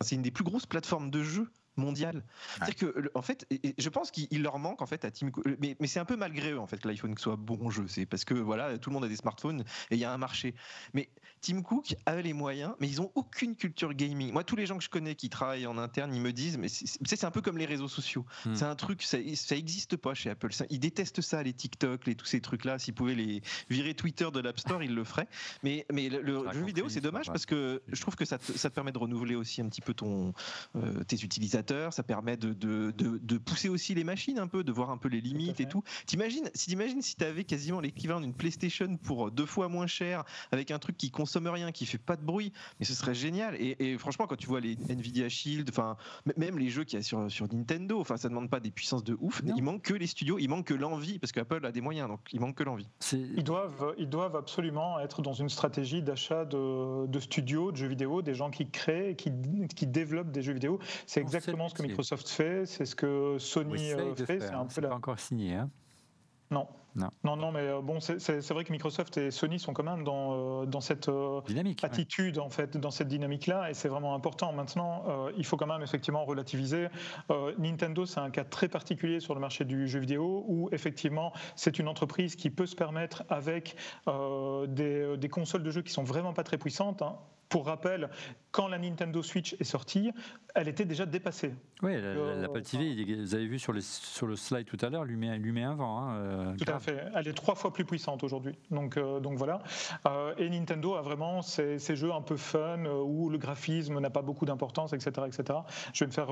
S5: c'est une des plus grosses plateformes de jeux mondial. C'est-à-dire que, en fait, je pense qu'il leur manque en fait à Tim Cook. Mais, mais c'est un peu malgré eux en fait que l'iPhone soit bon jeu. C'est parce que voilà, tout le monde a des smartphones et il y a un marché. Mais Tim Cook a les moyens, mais ils ont aucune culture gaming. Moi, tous les gens que je connais qui travaillent en interne, ils me disent, mais c'est un peu comme les réseaux sociaux. Hmm. C'est un truc, ça, ça existe pas chez Apple. ils détestent ça, les TikTok, les tous ces trucs-là. S'ils pouvaient les virer Twitter de l'App Store, ils le feraient. Mais, mais le, jeu vidéo, c'est dommage parce que je trouve que ça te, ça permet de renouveler aussi un petit peu ton, euh, tes utilisateurs ça permet de, de, de, pousser aussi les machines un peu, de voir un peu les limites et tout. T'imagines si t'imagines si t'avais quasiment l'équivalent d'une PlayStation pour deux fois moins cher, avec un truc qui consomme rien, qui fait pas de bruit, mais ce serait génial. Et, franchement, quand tu vois les Nvidia Shield, enfin même les jeux qu'il y a sur, sur Nintendo, enfin ça demande pas des puissances de ouf. Il manque que les studios, il manque que l'envie, parce qu'Apple a des moyens, donc il manque que l'envie.
S4: Ils doivent, ils doivent absolument être dans une stratégie d'achat de, de, studios, de jeux vidéo, des gens qui créent, qui, qui développent des jeux vidéo. C'est exactement ce que Microsoft fait, c'est ce que Sony euh, fait.
S1: C'est un peu pas encore signé. Hein
S4: non. Non. non, non, mais euh, bon, c'est vrai que Microsoft et Sony sont quand même dans, euh, dans cette
S1: Dynamique,
S4: attitude, en fait, dans cette dynamique-là, et c'est vraiment important. Maintenant, il faut quand même effectivement relativiser. Nintendo, c'est un cas très particulier sur le marché du jeu vidéo, où effectivement, c'est une entreprise qui peut se permettre, avec des, des, consoles de jeux qui sont vraiment pas très puissantes, hein, pour rappel, quand la Nintendo Switch est sortie, elle était déjà dépassée.
S1: Oui, l'Apple TV, vous avez vu sur, sur, le slide tout à l'heure, lui, met, lui met un vent. Hein,
S4: euh, tout à fait. Elle est trois fois plus puissante aujourd'hui. Donc, euh, donc voilà. Euh, et Nintendo a vraiment ces, jeux un peu fun où le graphisme n'a pas beaucoup d'importance, etc., etc. Je vais me faire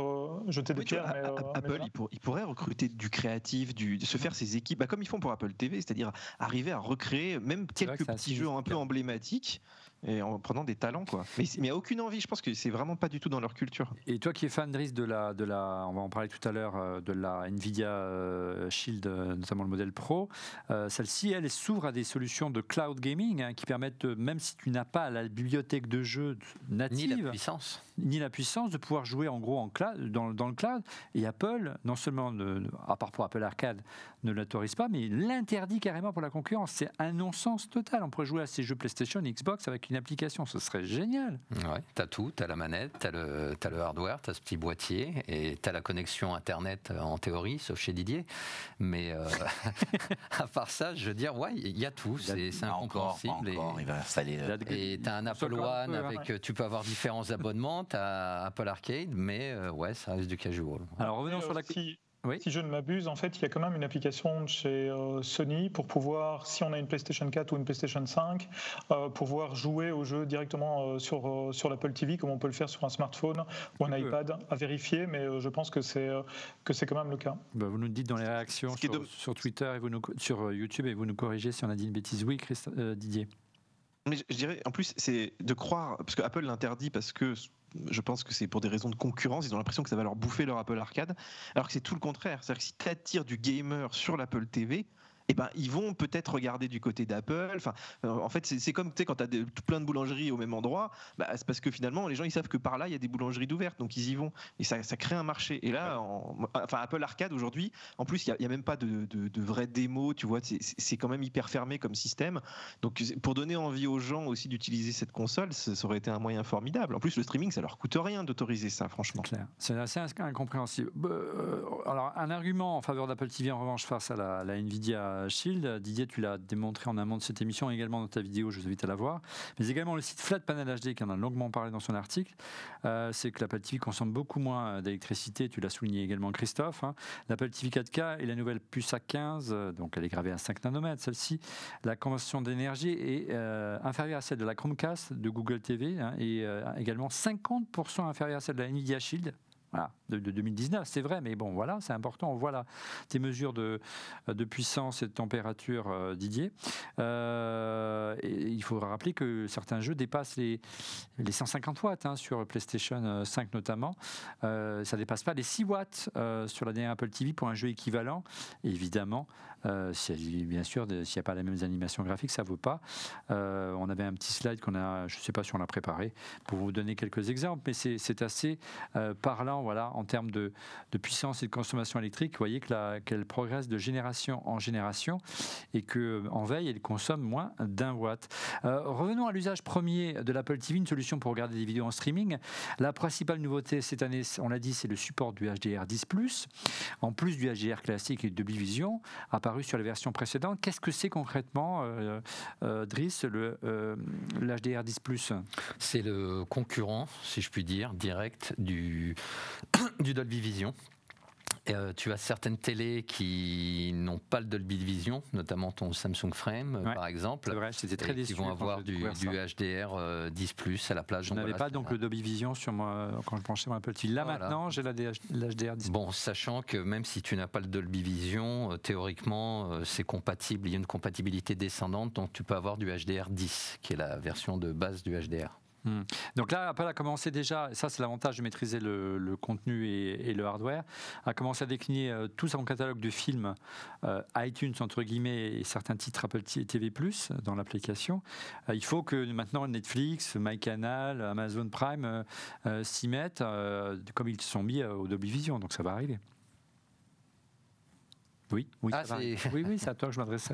S4: jeter des pierres.
S5: Apple, il, pourrait recruter du créatif, du, se faire ses équipes, bah, comme ils font pour Apple TV, c'est-à-dire arriver à recréer même quelques petits jeux un peu emblématiques et en prenant des talents quoi. Mais il n'y a aucune envie, je pense que c'est vraiment pas du tout dans leur culture.
S1: Et toi qui es fan Driss de la de la on va en parler tout à l'heure euh, de la Nvidia euh, Shield euh, notamment le modèle Pro, celle-ci elle s'ouvre à des solutions de cloud gaming hein, qui permettent même si tu n'as pas la bibliothèque de jeux native
S3: ni la puissance
S1: ni la puissance de pouvoir jouer en gros en cloud, dans, dans le cloud et Apple non seulement à part pour Apple Arcade ne l'autorise pas mais l'interdit carrément pour la concurrence, c'est un non-sens total. On pourrait jouer à ces jeux PlayStation, Xbox avec une application, ce serait génial.
S3: Ouais, tu as tout, tu as la manette, tu as, as, le hardware, tu as ce petit boîtier, et tu as la connexion Internet euh, en théorie, sauf chez Didier. Mais euh, à part ça, je veux dire, ouais, il y a tout, c'est incompréhensible. et, il va euh, et tu as un Apple One, avec, tu peux avoir différents abonnements, as Apple Arcade, mais ouais, ça reste du casual.
S1: Alors revenons sur la...
S4: Si je ne m'abuse, en fait, il y a quand même une application chez euh, Sony pour pouvoir, si on a une PlayStation 4 ou une PlayStation 5, euh, pouvoir jouer au jeu directement euh, sur, sur l'Apple TV, comme on peut le faire sur un smartphone ou un iPad, à vérifier, mais je pense que c'est que c'est quand même le cas.
S1: Bah, vous nous dites dans les réactions sur, Twitter et vous sur YouTube et vous nous corrigez si on a dit une bêtise. Oui, Didier.
S5: Mais je, dirais, en plus, c'est de croire, parce que Apple l'interdit parce que je pense que c'est pour des raisons de concurrence. Ils ont l'impression que ça va leur bouffer leur Apple Arcade, alors que c'est tout le contraire. C'est-à-dire que si tu attires du gamer sur l'Apple TV, eh ben, ils vont peut-être regarder du côté d'Apple. Enfin, euh, en fait, c'est comme quand tu as plein de boulangeries au même endroit, bah, c'est parce que finalement, les gens ils savent que par là, il y a des boulangeries d'ouvertes, donc ils y vont. Et ça, ça, crée un marché. Et là, enfin, Apple Arcade aujourd'hui, en plus, il n'y a, même pas de, de, de vraie démo, tu vois, c'est quand même hyper fermé comme système. Donc, pour donner envie aux gens aussi d'utiliser cette console, ça, aurait été un moyen formidable. En plus, le streaming, ça leur coûte rien d'autoriser ça, franchement.
S1: C'est assez incompréhensible. Euh, alors, un argument en faveur d'Apple TV, en revanche, face à la, la Nvidia Shield. Didier, tu l'as démontré en amont de cette émission, également dans ta vidéo, je vous invite à la voir. Mais également le site Flat Panel HD, qui en a longuement parlé dans son article. Euh, c'est que l'Apple TV consomme beaucoup moins d'électricité, tu l'as souligné également Christophe. Hein. L'Apple TV 4K et la nouvelle puce A15, euh, donc elle est gravée à 5 nanomètres, celle-ci. La consommation d'énergie est euh, inférieure à celle de la Chromecast de Google TV hein, et également 50% inférieure à celle de la Nvidia Shield de, 2019, c'est vrai, mais bon, voilà, c'est important. Voilà tes mesures de, de puissance et de température, euh, Didier. Euh, et il faudra rappeler que certains jeux dépassent les, les 150 watts hein, sur PlayStation 5 euh, notamment. ça ça dépasse pas les 6 watts sur la dernière Apple TV pour un jeu équivalent. évidemment, euh, bien sûr, s'il n'y a pas les mêmes animations graphiques, ça ne vaut pas. Euh, on avait un petit slide qu'on a, je ne sais pas si on l'a préparé, pour vous donner quelques exemples, mais c'est assez euh, parlant voilà, en termes de, puissance et de consommation électrique. Vous voyez qu'elle progresse de génération en génération et qu'en veille, elle consomme moins d'un watt. revenons à l'usage premier de l'Apple TV, une solution pour regarder des vidéos en streaming. La principale nouveauté cette année, on l'a dit, c'est le support du HDR10+, en plus du HDR classique et de Dolby Vision, sur les versions précédentes. Qu'est-ce que c'est concrètement, euh, euh, Driss, euh, l'HDR10 Plus?
S3: C'est le concurrent, si je puis dire, direct du, du Dolby Vision. Euh, tu as certaines télés qui n'ont pas le Dolby Vision, notamment ton Samsung Frame, par exemple.
S1: Vrai, j'étais très déçu.
S3: Qui vont avoir du, HDR 10 plus à la place.
S1: Je n'avais pas donc le Dolby Vision sur moi quand je branchais mon Apple TV. Là maintenant, j'ai l'HDR 10.
S3: Bon, sachant que même si tu n'as pas le Dolby Vision, euh, théoriquement, euh, c'est compatible. Il y a une compatibilité descendante, donc tu peux avoir du HDR 10, qui est la version de base du HDR.
S1: Hmm. Donc là, Apple a commencé déjà, et ça c'est l'avantage de maîtriser le, contenu et, le hardware, a commencé à décliner euh, tout son catalogue de films euh, iTunes entre guillemets et certains titres Apple TV dans l'application. Euh, il faut que maintenant Netflix, MyCanal, Amazon Prime s'y mettent comme ils se sont mis au Dolby Vision, donc ça va arriver. Oui, oui, ah, oui, oui, c'est à toi que je m'adresse.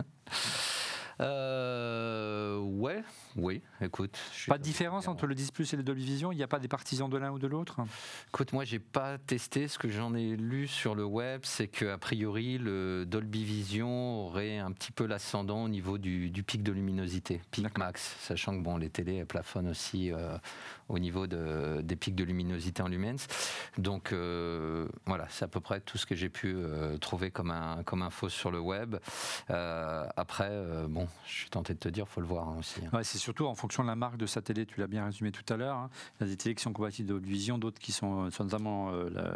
S3: Euh, ouais, oui, écoute.
S1: Pas de différence entre le 10 Plus et le Dolby Vision Il n'y a pas des partisans de l'un ou de l'autre?
S3: Écoute, moi, j'ai pas testé. Ce que j'en ai lu sur le web, c'est qu'a priori, le Dolby Vision aurait un petit peu l'ascendant au niveau du, pic de luminosité, pic max, sachant que bon, les télés plafonnent aussi euh, au niveau de, des pics de luminosité en lumens. Donc euh, voilà, c'est à peu près tout ce que j'ai pu euh, trouver comme, un, comme info sur le web. Après, bon, je suis tenté de te dire, faut le voir hein, aussi.
S1: Hein. Ouais, c'est surtout en fonction de la marque de sa télé, tu l'as bien résumé tout à l'heure. Hein. Il y a des télés qui sont compatibles de Vision, d'autres qui sont, notamment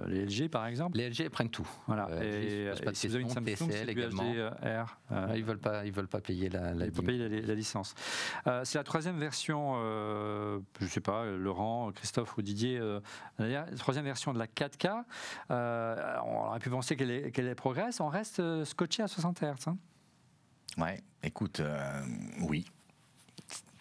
S1: les LG par exemple.
S3: Les LG prennent tout.
S1: Voilà. et, si vous avez une Samsung, TCL également. HDR,
S3: ils veulent pas, ils veulent pas payer la, la,
S1: payer la, licence. c'est la troisième version, je sais pas Laurent, Christophe ou Didier, euh, la troisième version de la 4K, euh, on aurait pu penser qu'elle progresse, on reste euh, scotché à 60 Hz.
S2: Ouais, écoute, oui,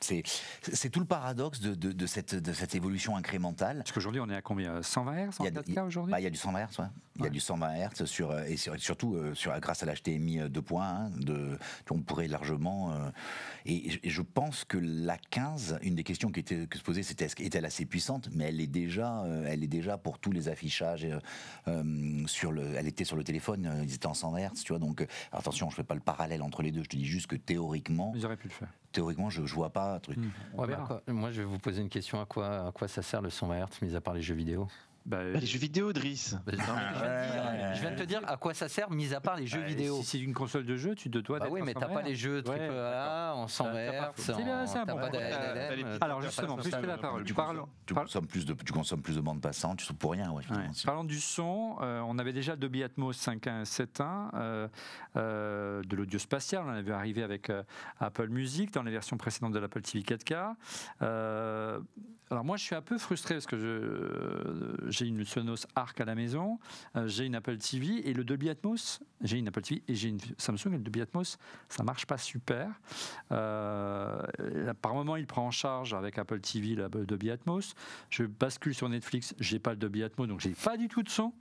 S2: c'est tout le paradoxe de, cette, évolution incrémentale.
S1: Parce qu'aujourd'hui, on est à combien? 120 Hz en 4K aujourd'hui?
S2: bah, Il y a du 120 Hz, ouais. Il y a du 120 Hz sur, et surtout euh, sur, grâce à l'HDMI 2.1, de, on pourrait largement. Euh, et, je pense que la 15, une des questions qui était que se posait, c'était est-elle assez puissante? Mais elle est déjà, euh, elle est déjà pour tous les affichages. sur le, elle était sur le téléphone, ils étaient en 100 Hz, tu vois. Donc attention, je fais pas le parallèle entre les deux. Je te dis juste que théoriquement,
S1: ils auraient pu le faire.
S2: Théoriquement, je, je vois pas un truc.
S3: Hmm. moi, je vais vous poser une question à quoi, à quoi ça sert le 120 Hz, mis à part les jeux vidéo?
S5: Bah, bah, les jeux vidéo, Driss.
S3: Bah, je, viens de te dire à quoi ça sert, mis à part les jeux vidéo.
S1: Si c'est une console de jeu, tu te dois.
S3: Bah oui, mais t'as pas les jeux triple A, en s'envers. C'est bien, c'est un bon.
S1: Alors justement, plus la parole.
S2: Tu, consommes plus de, tu consommes plus de bande passante, tu trouves pour rien. Ouais,
S1: Parlons du son, euh, on avait déjà le Dolby Atmos 5.1 7.1 euh, euh, de l'audio spatial. On avait arrivé avec euh, Apple Music dans les versions précédentes de l'Apple TV 4K. Alors moi, je suis un peu frustré parce que je j'ai une Sonos Arc à la maison, euh, j'ai une Apple TV et le Dolby Atmos, j'ai une Apple TV et j'ai une Samsung et le Dolby Atmos, ça marche pas super. Euh, par moment, il prend en charge avec Apple TV le Dolby Atmos. Je bascule sur Netflix, j'ai pas le Dolby Atmos, donc j'ai pas du tout de son.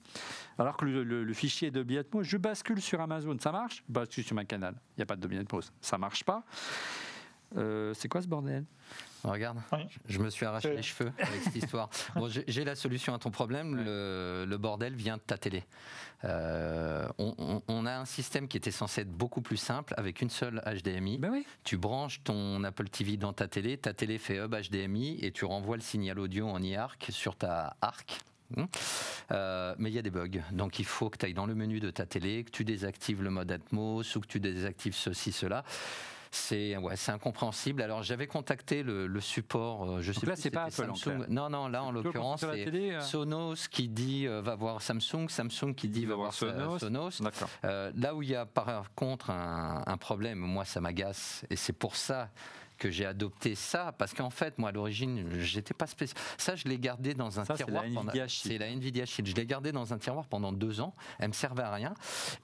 S1: Alors que le, fichier Dolby Atmos, je bascule sur Amazon, ça marche. Je bascule sur ma canal, il n'y a pas de Dolby Atmos, ça marche pas. Euh, c'est quoi ce bordel?
S3: Regarde, je me suis arraché les cheveux avec cette histoire. Bon, j'ai la solution à ton problème. Le, bordel vient de ta télé. Euh, on, a un système qui était censé être beaucoup plus simple avec une seule HDMI.
S1: Ben.
S3: Tu branches ton Apple TV dans ta télé, ta télé fait hub HDMI et tu renvoies le signal audio en iARC sur ta ARC. Hmm. Euh, mais il y a des bugs. Donc il faut que tu ailles dans le menu de ta télé, que tu désactives le mode Atmos ou que tu désactives ceci, cela c'est ouais, incompréhensible. Alors j'avais contacté le, support, euh, je sais
S1: là, c'est pas Samsung.
S3: non, non, là en l'occurrence c'est euh. Sonos qui dit euh, va voir Samsung, Samsung qui dit va, voir Sonos. Sonos. là où il y a par contre un, un problème, moi ça m'agace et c'est pour ça que j'ai adopté ça parce qu'en fait, moi à l'origine, j'étais pas spécial. Ça, je l'ai gardé dans un tiroir. C'est la, Nvidia Shield. Je l'ai gardé dans un tiroir pendant deux ans. Elle me servait à rien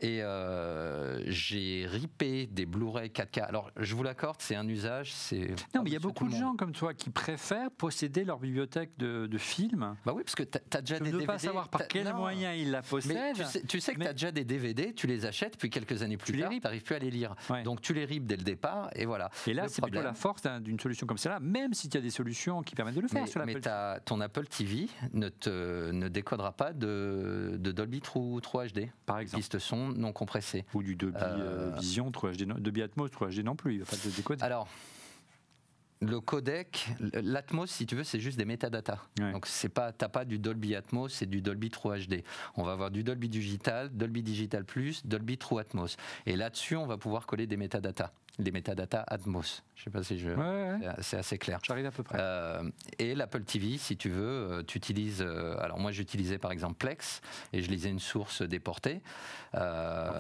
S3: et euh, j'ai ripé des Blu-ray 4K. Alors, je vous l'accorde, c'est un usage. C'est
S1: non, mais il y a beaucoup de gens comme toi qui préfèrent posséder leur bibliothèque de, films.
S3: Bah oui, parce que tu as, déjà des DVD.
S1: pas savoir par quel moyen ils la possèdent.
S3: tu sais, que tu as déjà des DVD, tu les achètes, puis quelques années plus tard, tu n'arrives plus à les lire. Donc tu les ripes dès le départ, et voilà.
S1: Et là, c'est plutôt la force d'une solution comme celle-là, même s'il y a des solutions qui permettent de le faire
S3: mais,
S1: sur
S3: Mais ton Apple TV ne, te, ne décodera pas de, Dolby True 3 HD.
S1: Par exemple.
S3: Piste son non compressée.
S1: Ou du Dolby euh, euh, Vision 3 HD, Dolby Atmos 3 HD non plus, il va pas de décoder.
S3: Alors, le codec, l'Atmos, si tu veux, c'est juste des métadatas. Donc c'est pas, t'as pas du Dolby Atmos, c'est du Dolby True HD. On va avoir du Dolby Digital, Dolby Digital Plus, Dolby True Atmos. Et là-dessus, on va pouvoir coller des métadatas les métadatas Atmos. Je sais pas si je. C'est assez clair.
S1: J'arrive à peu près. Euh,
S3: et l'Apple TV, si tu veux, euh, tu utilises. Euh, alors moi, j'utilisais par exemple Plex et je lisais une source déportée.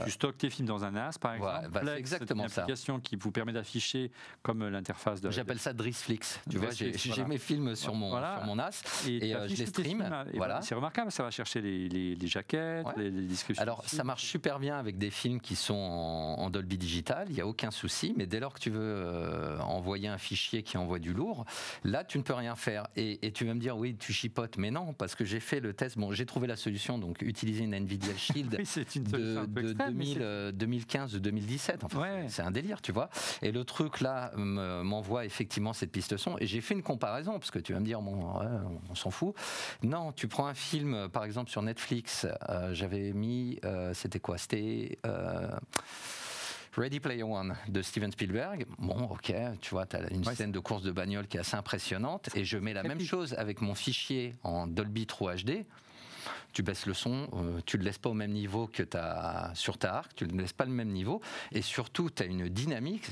S1: tu stockes tes films dans un NAS, par exemple.
S3: Bah, Plex, exactement une
S1: application qui vous permet d'afficher comme l'interface de.
S3: J'appelle ça Drissflix. Tu vois, j'ai mes films sur mon, sur mon NAS et, je les stream.
S1: Voilà. C'est remarquable, ça va chercher les, les, jaquettes, les, descriptions.
S3: Alors ça marche super bien avec des films qui sont en, en Dolby Digital. Il n'y a aucun souci mais dès lors que tu veux euh, envoyer un fichier qui envoie du lourd, là, tu ne peux rien faire. Et, tu vas me dire, oui, tu chipotes, mais non, parce que j'ai fait le test. Bon, j'ai trouvé la solution, donc utiliser une Nvidia Shield de, 2015 ou 2017. Enfin, c'est un délire, tu vois. Et le truc là m'envoie effectivement cette piste son. Et j'ai fait une comparaison, parce que tu vas me dire, bon, on s'en fout. Non, tu prends un film, par exemple sur Netflix. Euh, j'avais mis, euh, c'était quoi? C'était Ready Player One de Steven Spielberg. Bon, ok, tu vois, tu as une scène de course de bagnole qui est assez impressionnante. Et je mets la même chose avec mon fichier en Dolby True HD tu baisses le son, euh, tu ne le laisses pas au même niveau que as sur ta arc, tu ne laisses pas le même niveau, et surtout tu as une dynamique.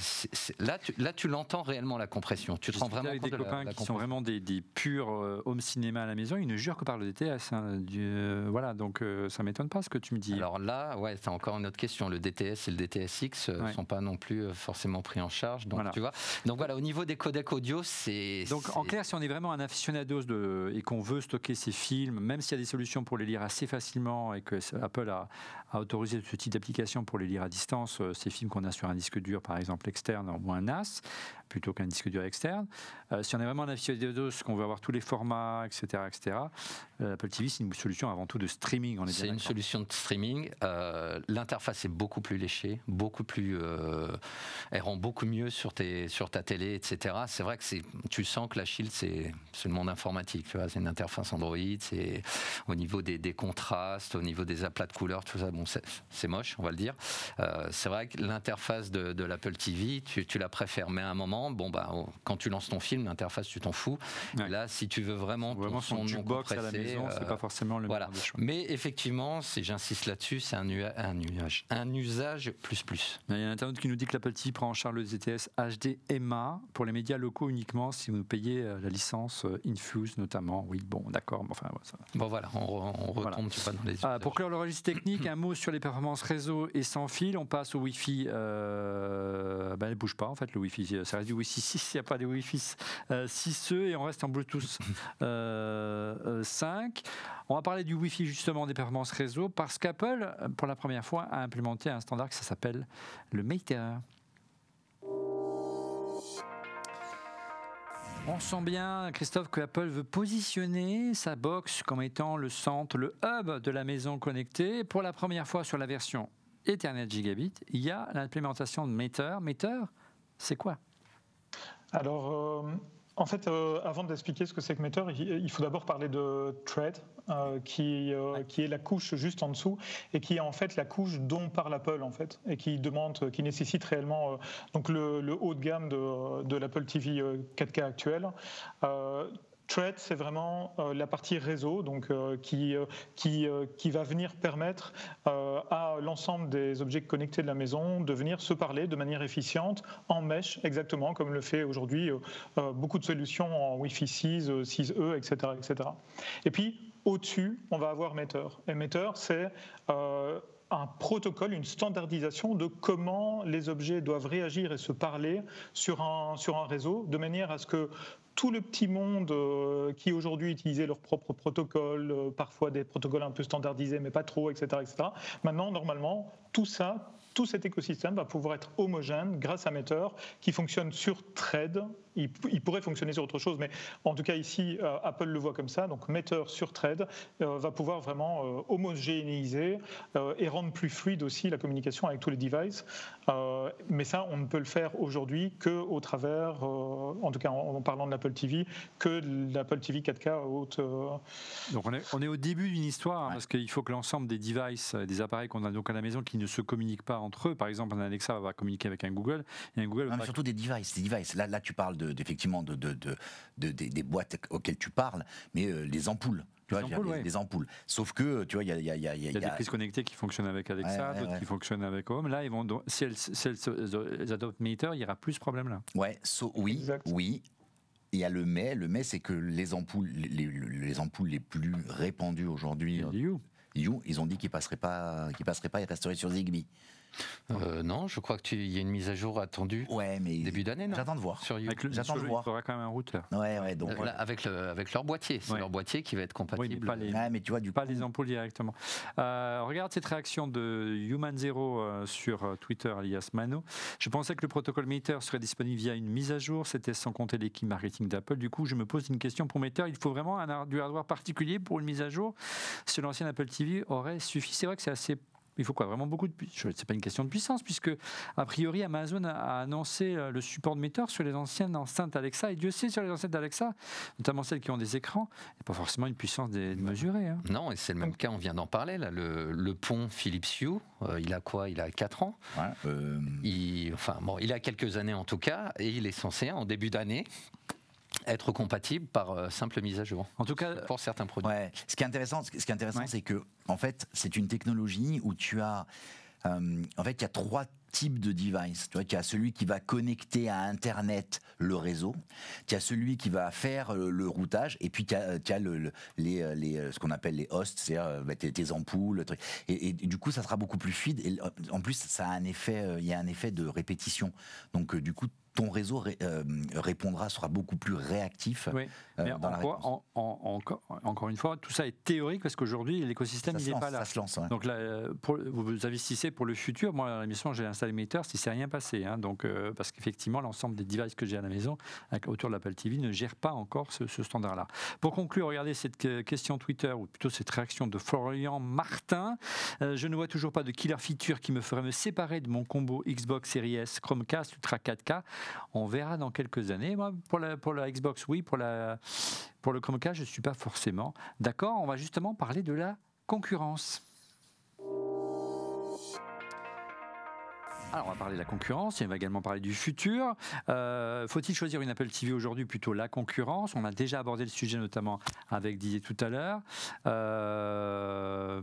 S3: là, tu, là, tu l'entends réellement la compression. Tu te rends vraiment
S1: avec des copains qui sont vraiment des, purs euh, home cinéma à la maison, ils ne jurent que par le DTS. Hein, euh, voilà, donc ça m'étonne pas ce que tu me dis.
S3: Alors là, ouais, c'est encore une autre question. Le DTS et le DTSX ne sont pas non plus forcément pris en charge. Donc, voilà. tu vois. donc voilà, au niveau des codecs audio, c'est.
S1: Donc en clair, si on est vraiment un aficionados de, et qu'on veut stocker ses films, même s'il y a des solutions pour les lire assez facilement et que Apple a, autorisé ce type d'application pour les lire à distance, euh, ces films qu'on a sur un disque dur par exemple externe ou un NAS, plutôt qu'un disque dur externe. Euh, si on est vraiment un aficionado, qu'on veut avoir tous les formats, etc., etc., euh, Apple TV, c'est une solution avant tout de streaming.
S3: C'est une solution de streaming. Euh, l'interface est beaucoup plus léchée, beaucoup plus, elle rend beaucoup mieux sur, tes, sur ta télé, etc. C'est vrai que tu sens que la Shield, c'est le monde informatique. Tu vois, c'est une interface Android, c'est au niveau des, des, contrastes, au niveau des aplats de couleurs, tout ça. Bon, c'est moche, on va le dire. c'est vrai que l'interface de, de l'Apple TV, tu, tu la préfères, mais à un moment bon, bah, quand tu lances ton film, l'interface, tu t'en fous. Là, si tu veux vraiment,
S1: vraiment son, son jukebox à la maison, c'est pas forcément le
S3: voilà. choix. Mais effectivement, si j'insiste là-dessus, c'est un, un, nuage, un usage plus plus.
S1: Il y a un internaute qui nous dit que l'Apple TV prend en charge le ZTS HD EMA pour les médias locaux uniquement si vous payez la licence Infuse notamment. Oui, bon, d'accord. Enfin,
S3: ça... Bon voilà, on, retombe pas dans les.
S1: Ah, pour clore le registre technique, un mot sur les performances réseau et sans fil. On passe au Wi-Fi. Euh, ben, elle bouge pas en fait le Wi-Fi. Ça du Wi-Fi 6. Il n'y a pas des Wi-Fi 6E et on reste en Bluetooth 5. Euh, euh, on va parler du Wi-Fi justement des performances réseau parce qu'Apple, pour la première fois, a implémenté un standard qui s'appelle le Mater. On sent bien, Christophe, que Apple veut positionner sa box comme étant le centre, le hub de la maison connectée. Pour la première fois sur la version Ethernet Gigabit, il y a l'implémentation de Meter. Meter, c'est quoi?
S4: Alors, euh, en fait, euh, avant d'expliquer ce que c'est que Meter, il faut d'abord parler de Thread, euh, qui, euh, qui est la couche juste en dessous et qui est en fait la couche dont parle Apple en fait et qui demande, qui nécessite réellement donc le, le, haut de gamme de, de l'Apple TV 4K actuel. Thread, c'est vraiment euh, la partie réseau donc, euh, qui, euh, qui, qui, va venir permettre à l'ensemble des objets connectés de la maison de venir se parler de manière efficiente en mesh, exactement comme le fait aujourd'hui beaucoup de solutions en Wi-Fi 6, 6E, etc. etc. Et puis, au-dessus, on va avoir Meter. Et Meter, c'est un protocole, une standardisation de comment les objets doivent réagir et se parler sur un, sur un réseau, de manière à ce que tout le petit monde euh, qui aujourd'hui utilisait leur propre protocole, euh, parfois des protocoles un peu standardisés, mais pas trop, etc., etc. Maintenant, normalement, tout ça, tout cet écosystème va pouvoir être homogène grâce à Meter qui fonctionne sur Thread il, pourrait fonctionner sur autre chose, mais en tout cas ici, euh, Apple le voit comme ça. Donc Meter sur Thread euh, va pouvoir vraiment euh, homogénéiser et rendre plus fluide aussi la communication avec tous les devices. mais ça, on ne peut le faire aujourd'hui qu'au travers, en tout cas en, parlant de l'Apple TV, que de l'Apple TV 4K haute.
S1: Donc on est, on est, au début d'une histoire, hein, parce qu'il faut que l'ensemble des devices, des appareils qu'on a donc à la maison qui ne se communiquent pas entre eux, par exemple un Alexa va communiquer avec un Google, et un Google.
S2: mais surtout des devices, des devices. Là, là, tu parles de effectivement de, des boîtes auxquelles tu parles, mais euh, les ampoules. Tu vois, les, ampoules, des, ampoules. Sauf que, tu vois, il y a, y, a,
S1: y, y a, des prises connectées qui fonctionnent avec Alexa, d'autres qui fonctionnent avec Home. Là, ils vont, si elles, adoptent Meter, il y aura plus ce problème-là.
S2: Ouais, oui, oui. Il y a le mais. Le mais, c'est que les ampoules, les, les, ampoules les plus répandues aujourd'hui,
S1: You.
S2: ils ont dit qu'ils passeraient pas, qu'ils passeraient pas, ils resteraient sur Zigbee.
S3: Euh, non, je crois qu'il y a une mise à jour attendue.
S2: Ouais, mais
S3: début d'année,
S2: J'attends de voir.
S1: Sur J'attends de voir. Il faudra quand même un routeur.
S2: Ouais, ouais, donc
S3: avec le, avec leur boîtier, c'est leur boîtier qui va être compatible. Oui,
S1: pas les, mais tu vois du pas les ampoules directement. Euh, regarde cette réaction de Human Zero euh, sur Twitter, alias Mano. Je pensais que le protocole Meter serait disponible via une mise à jour. C'était sans compter l'équipe marketing d'Apple. Du coup, je me pose une question pour Meter. Il faut vraiment un, du hardware particulier pour une mise à jour? Si l'ancien Apple TV aurait suffi, c'est vrai que c'est assez il faut quoi Vraiment beaucoup de puissance. C'est pas une question de puissance, puisque a priori Amazon a annoncé euh, le support de Meter sur les anciennes enceintes Alexa. Et Dieu sait sur les enceintes Alexa, notamment celles qui ont des écrans, il n'y a pas forcément une puissance démesurée. Hein.
S3: Non, et c'est le même cas, on vient d'en parler, là, le, pont Philips Hue, euh, il a quoi? Il a 4 ans. Euh, il, enfin, bon, il a quelques années en tout cas, et il est censé, en début d'année, être compatible par euh, simple mise à jour.
S2: En tout cas, pour certains produits. Ce qui est intéressant, ce qui est intéressant, c'est que en fait, c'est une technologie où tu as, euh, en fait, il y a trois types de device. Tu vois, tu as celui qui va connecter à Internet le réseau, tu as celui qui va faire euh, le, routage, et puis tu as, as le, les, les, ce qu'on appelle les hosts, c'est-à-dire bah, tes, ampoules, truc. Et, et, du coup, ça sera beaucoup plus fluide. Et en plus, ça a un effet, il y a un effet de répétition. Donc, du coup, ton réseau euh, répondra, sera beaucoup plus réactif.
S1: Oui. Euh, dans encore, encore une fois, tout ça est théorique parce qu'aujourd'hui, l'écosystème n'est pas là.
S2: Ça se lance.
S1: Donc là, pour, vous investissez pour le futur. Moi, à la maison, j'ai installé Meter, si c'est rien passé. Hein. donc, euh, parce qu'effectivement, l'ensemble des devices que j'ai à la maison, autour de l'Apple TV, ne gère pas encore ce, standard-là. Pour conclure, regardez cette question Twitter, ou plutôt cette réaction de Florian Martin. je ne vois toujours pas de killer feature qui me ferait me séparer de mon combo Xbox Series S Chromecast Ultra 4K. On verra dans quelques années. Moi, pour la, Xbox, oui. Pour, la, pour le Chromecast, je ne suis pas forcément d'accord. On va justement parler de la concurrence. Alors, on va parler de la concurrence et on va également parler du futur. Euh, faut-il choisir une Apple TV aujourd'hui plutôt la concurrence? On a déjà abordé le sujet notamment avec Didier tout à l'heure. Euh,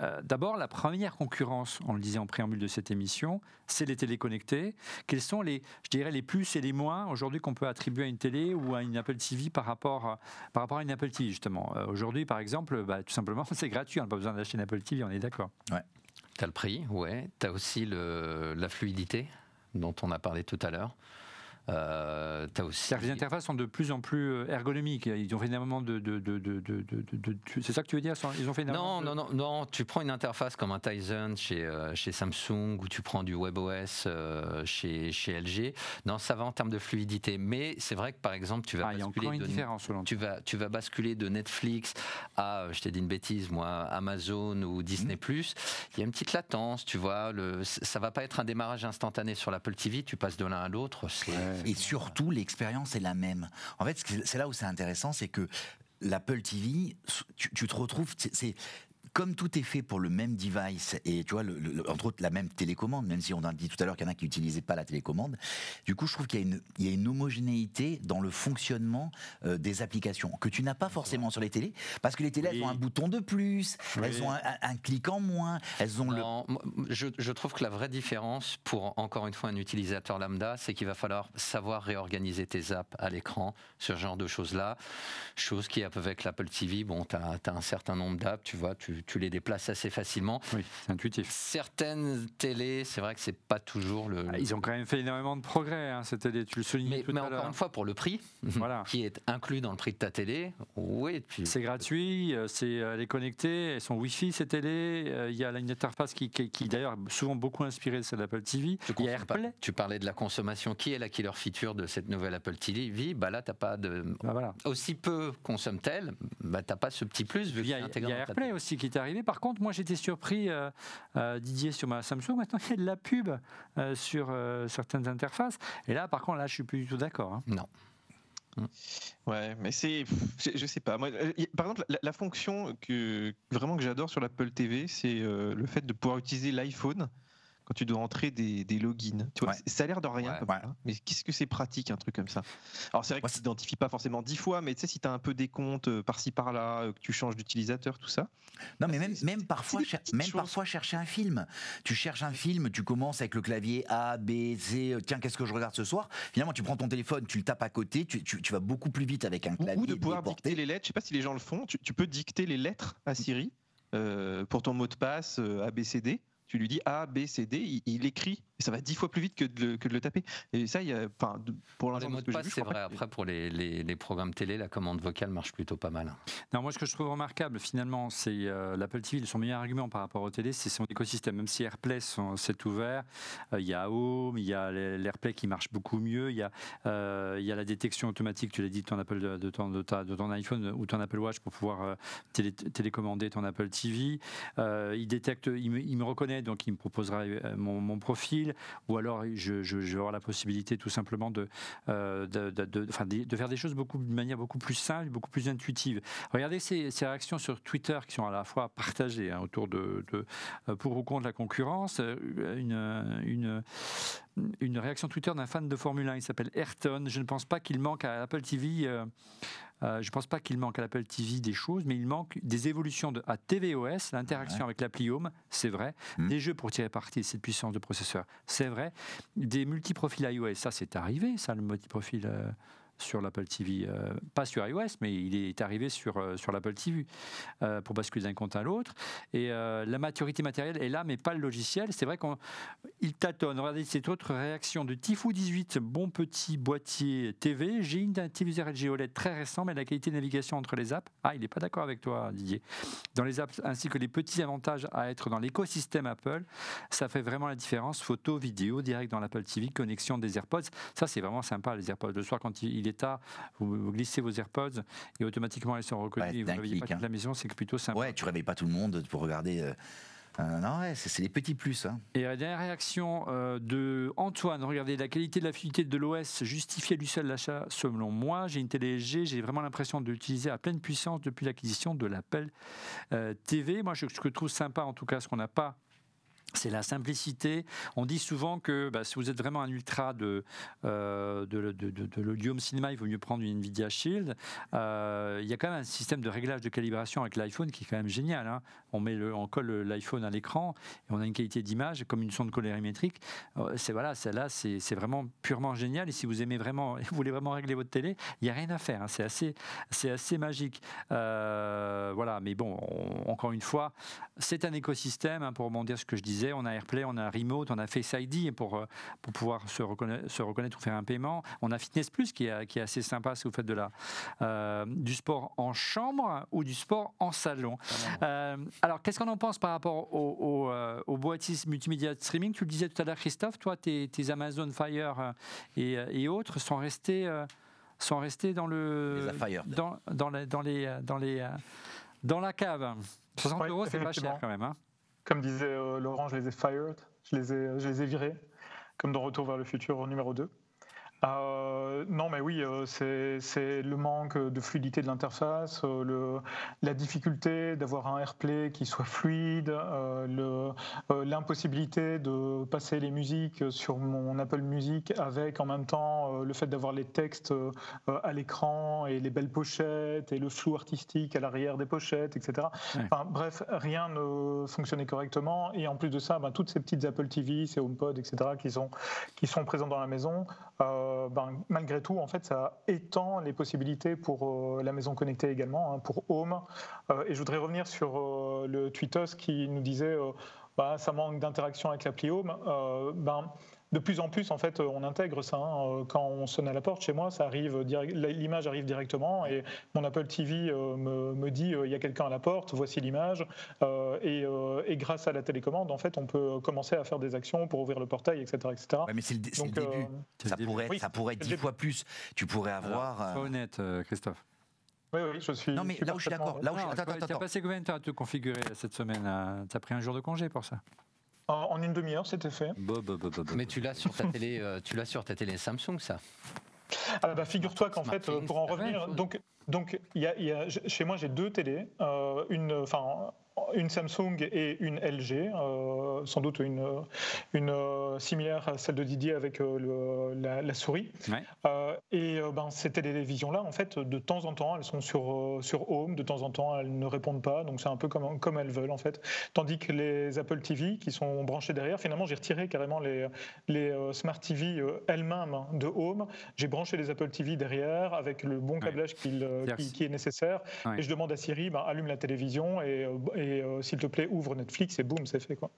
S1: euh, d'abord, la première concurrence, on le disait en préambule de cette émission, c'est les téléconnectés. Quels sont les, je dirais, les plus et les moins aujourd'hui qu'on peut attribuer à une télé ou à une Apple TV par rapport, par rapport à une Apple TV justement? Aujourd'hui, par exemple, bah, tout simplement, c'est gratuit. On n'a pas besoin d'acheter une Apple TV, on est d'accord.
S3: Ouais. Tu as le prix, ouais. Tu as aussi la fluidité dont on a parlé tout à l'heure.
S1: Euh, aussi... Les interfaces sont de plus en plus euh, ergonomiques. Ils ont fait énormément de. de, de, de c'est ça que tu veux dire Ils ont fait
S3: non, non, non, non. Tu prends une interface comme un Tizen chez, euh, chez Samsung ou tu prends du WebOS euh, chez, chez LG. Non, ça va en termes de fluidité. Mais c'est vrai que par exemple, tu vas
S1: ah, basculer. une différence
S3: tu vas, tu vas basculer de Netflix à, je t'ai dit une bêtise, moi, Amazon ou Disney. Mmh. Il y a une petite latence, tu vois. Le, ça va pas être un démarrage instantané sur l'Apple TV. Tu passes de l'un à l'autre.
S2: Et surtout, l'expérience est la même. En fait, c'est là où c'est intéressant, c'est que l'Apple TV, tu, te retrouves, comme tout est fait pour le même device et tu vois, entre autres la même télécommande, même si on a dit tout à l'heure qu'il y en a qui n'utilisaient pas la télécommande, du coup je trouve qu'il y, a une homogénéité dans le fonctionnement euh, des applications que tu n'as pas forcément sur les télés, parce que les télés elles ont un bouton de plus, elles ont un, clic en moins, elles ont
S3: le... Je, je, trouve que la vraie différence pour encore une fois un utilisateur lambda, c'est qu'il va falloir savoir réorganiser tes apps à l'écran, ce genre de choses-là, chose qui avec l'Apple TV, bon, tu as, as, un certain nombre d'apps, tu vois, tu tu, les déplaces assez facilement.
S1: Oui, c'est intuitif.
S3: Certaines télés, c'est vrai que c'est pas toujours le.
S1: Ah, ils ont quand même fait énormément de progrès, hein, cette télé, tu le soulignes
S3: mais,
S1: tout
S3: mais encore une fois, pour le prix, voilà. qui est inclus dans le prix de ta télé, oui.
S1: C'est gratuit, euh, c'est, euh, elle est connectée, elles sont Wi-Fi, ces télés. Euh, il y a une interface qui, qui, d'ailleurs, souvent beaucoup inspirée de celle d'Apple TV.
S3: a AirPlay. Tu parlais de la consommation. Qui est la killer feature de cette nouvelle Apple TV Bah là, t'as pas de. Bah voilà. Aussi peu consomme-t-elle, bah t'as pas ce petit plus vu
S1: Il y a, y a AirPlay aussi qui est arrivé. Par contre, moi j'étais surpris, euh, euh, Didier, sur ma Samsung. Maintenant, il y a de la pub euh, sur certaines interfaces. Et là, par contre, là, je suis plus du tout d'accord. Hein.
S3: Non.
S5: Ouais, mais c'est, je sais pas. Moi, par exemple, la, fonction que vraiment que j'adore sur l'Apple TV, c'est le fait de pouvoir utiliser l'iPhone quand tu dois entrer des, des logins. Tu vois, Ça a l'air de rien, mais qu'est-ce que c'est pratique un truc comme ça? Alors c'est vrai que tu t'identifies pas forcément dix fois, mais tu sais, si tu as un peu des comptes euh, par-ci par-là, euh, que tu changes d'utilisateur, tout ça.
S2: Non, mais même, même, parfois, même parfois chercher un film. Tu cherches un film, tu commences avec le clavier A, B, C, euh, tiens, qu'est-ce que je regarde ce soir? Finalement, tu prends ton téléphone, tu le tapes à côté, tu, tu, vas beaucoup plus vite avec un clavier.
S5: Ou de pouvoir dicter les lettres, je sais pas si les gens le font, tu, peux dicter les lettres à Siri. pour ton mot de passe ABCD tu lui dis A, B, C, D, il, écrit, et ça va dix fois plus vite que de le, que de le taper. Et ça, il y a, enfin,
S3: pour l'instant, les mots de passe, c'est vrai. Après, pour les, les, programmes télé, la commande vocale marche plutôt pas mal.
S1: Non, moi, ce que je trouve remarquable, finalement, c'est euh, l'Apple TV, son meilleur argument par rapport au télé, c'est son écosystème. Même si AirPlay s'est ouvert, euh, il y a Home, il y a l'AirPlay qui marche beaucoup mieux, il y a, euh, il y a la détection automatique, tu l'as dit, de ton, Apple, de, ton, de, ta, de ton iPhone ou ton Apple Watch pour pouvoir télé, télécommander ton Apple TV. il détecte, il me, il me reconnaît donc il me proposera mon, profil, ou alors je, vais avoir la possibilité tout simplement euh, de, de, faire des choses beaucoup, de manière beaucoup plus simple, beaucoup plus intuitive. Regardez ces, réactions sur Twitter qui sont à la fois partagées hein, autour de, euh, pour ou contre la concurrence. Une, une, réaction Twitter d'un fan de Formule 1, il s'appelle Ayrton. Je ne pense pas qu'il manque à Apple TV. Euh, je ne pense pas qu'il manque à l'Apple TV des choses, mais il manque des évolutions de, à tvOS, l'interaction avec l'appli Home, c'est vrai. Hmm. Des jeux pour tirer parti de cette puissance de processeur, c'est vrai. Des multiprofils iOS, ça c'est arrivé, ça le multiprofil. Euh, sur l'Apple TV, euh, pas sur iOS, mais il est arrivé sur, euh, sur l'Apple TV euh, pour basculer d'un compte à l'autre. Et la maturité matérielle est là, mais pas le logiciel. C'est vrai qu'il tâtonne. Regardez cette autre réaction de Tifou18, bon petit boîtier TV. J'ai une téléviseur LG OLED très récent, mais la qualité de navigation entre les apps, ah, il n'est pas d'accord avec toi, Didier. Dans les apps, ainsi que les petits avantages à être dans l'écosystème Apple, ça fait vraiment la différence. Photo, vidéo, direct dans l'Apple TV, connexion des AirPods. Ça, c'est vraiment sympa, les AirPods. Le soir, quand il est vous, glissez vos AirPods et automatiquement elles sont reconnues. vous ne réveillez pas toute hein. la maison, c'est plutôt sympa.
S2: Ouais, tu réveilles pas tout le monde pour regarder. Euh, euh, non, ouais, c'est les petits plus. Hein.
S1: Et la dernière réaction euh, de Antoine, regardez, la qualité de la fluidité de l'OS justifiait lui seul l'achat selon moi. J'ai une télé LG, j'ai vraiment l'impression de l'utiliser à pleine puissance depuis l'acquisition de l'Apple TV. Moi, ce que je trouve sympa, en tout cas, ce qu'on n'a pas c'est la simplicité. On dit souvent que bah, si vous êtes vraiment un ultra de, euh, de, de, de, cinéma, il vaut mieux prendre une Nvidia Shield. Euh, il y a quand même un système de réglage de calibration avec l'iPhone qui est quand même génial. Hein. On, met on colle l'iPhone à l'écran et on a une qualité d'image comme une sonde colorimétrique. Euh, c'est voilà, celle-là, c'est vraiment purement génial. Et si vous aimez vraiment, vous voulez vraiment régler votre télé, il n'y a rien à faire. Hein. C'est assez, c'est assez magique. voilà, mais bon, encore une fois, c'est un écosystème hein, pour rebondir ce que je disais on a AirPlay, on a Remote, on a Face ID pour, euh, pour pouvoir se reconnaître, se reconnaître ou faire un paiement. On a Fitness Plus qui est, qui est assez sympa si vous faites de la, euh, du sport en chambre ou du sport en salon. Euh, alors, qu'est-ce qu'on en pense par rapport aux au, boîtiers multimédia de streaming? Tu le disais tout à l'heure, Christophe, toi, tes, Amazon Fire et, et, autres sont restés, sont restés dans le. dans, dans, les, dans, les, dans, les, dans la cave. 60 euros, c'est pas cher quand même. Hein
S4: comme disait euh, Laurent, je les ai fired, je les ai, je les ai virés, comme dans Retour vers le futur numéro 2. Euh, non, mais oui, euh, c'est le manque de fluidité de l'interface, euh, la difficulté d'avoir un AirPlay qui soit fluide, l'impossibilité de passer les musiques sur mon Apple Music avec en même temps le fait d'avoir les textes à l'écran et les belles pochettes et le flou artistique à l'arrière des pochettes, etc. bref, rien ne fonctionnait correctement. Et en plus de ça, ben, toutes ces petites Apple TV, ces HomePod, etc., qui sont, qui sont présents dans la maison, euh, ben, malgré tout, en fait, ça étend les possibilités pour euh, la maison connectée également, hein, pour Home. Euh, et je voudrais revenir sur le Tweetos qui nous disait bah, ça manque d'interaction avec l'appli Home. Ben, de plus en plus, en fait, on intègre ça. Hein. Quand on sonne à la porte chez moi, ça arrive, l'image arrive directement et mon Apple TV euh, me, dit euh, il y a quelqu'un à la porte, voici l'image. Euh, et, grâce à la télécommande, en fait, on peut commencer à faire des actions pour ouvrir le portail, etc., etc.
S2: mais c'est le, début. Ça pourrait, ça pourrait être dix fois plus. Tu pourrais avoir.
S1: Sois honnête, Christophe.
S4: Oui, oui, je suis.
S2: Non, mais là où je suis d'accord. Là
S1: tu as passé combien de temps à te configurer cette semaine Tu as pris un jour de congé pour ça
S4: en une demi-heure, c'était fait.
S3: Mais tu l'as sur ta télé, euh, tu l'as sur ta télé Samsung, ça.
S4: Ah bah, figure-toi qu'en fait, pour en revenir, donc, donc y a, y a, chez moi j'ai deux télés, euh, une, enfin une Samsung et une LG, euh, sans doute une, une euh, similaire à celle de Didier avec euh, la, souris. et ben, ces télévisions-là, en fait, de temps en temps, elles sont sur, sur Home, de temps en temps, elles ne répondent pas, donc c'est un peu comme, comme elles veulent, en fait. Tandis que les Apple TV, qui sont branchés derrière, finalement, j'ai retiré carrément les, les Smart TV elles-mêmes de Home, j'ai branché les Apple TV derrière avec le bon câblage qui, qui, est nécessaire, et je demande à Siri, ben, allume la télévision et, et euh, s'il te plaît, ouvre Netflix et boum, c'est fait. Quoi.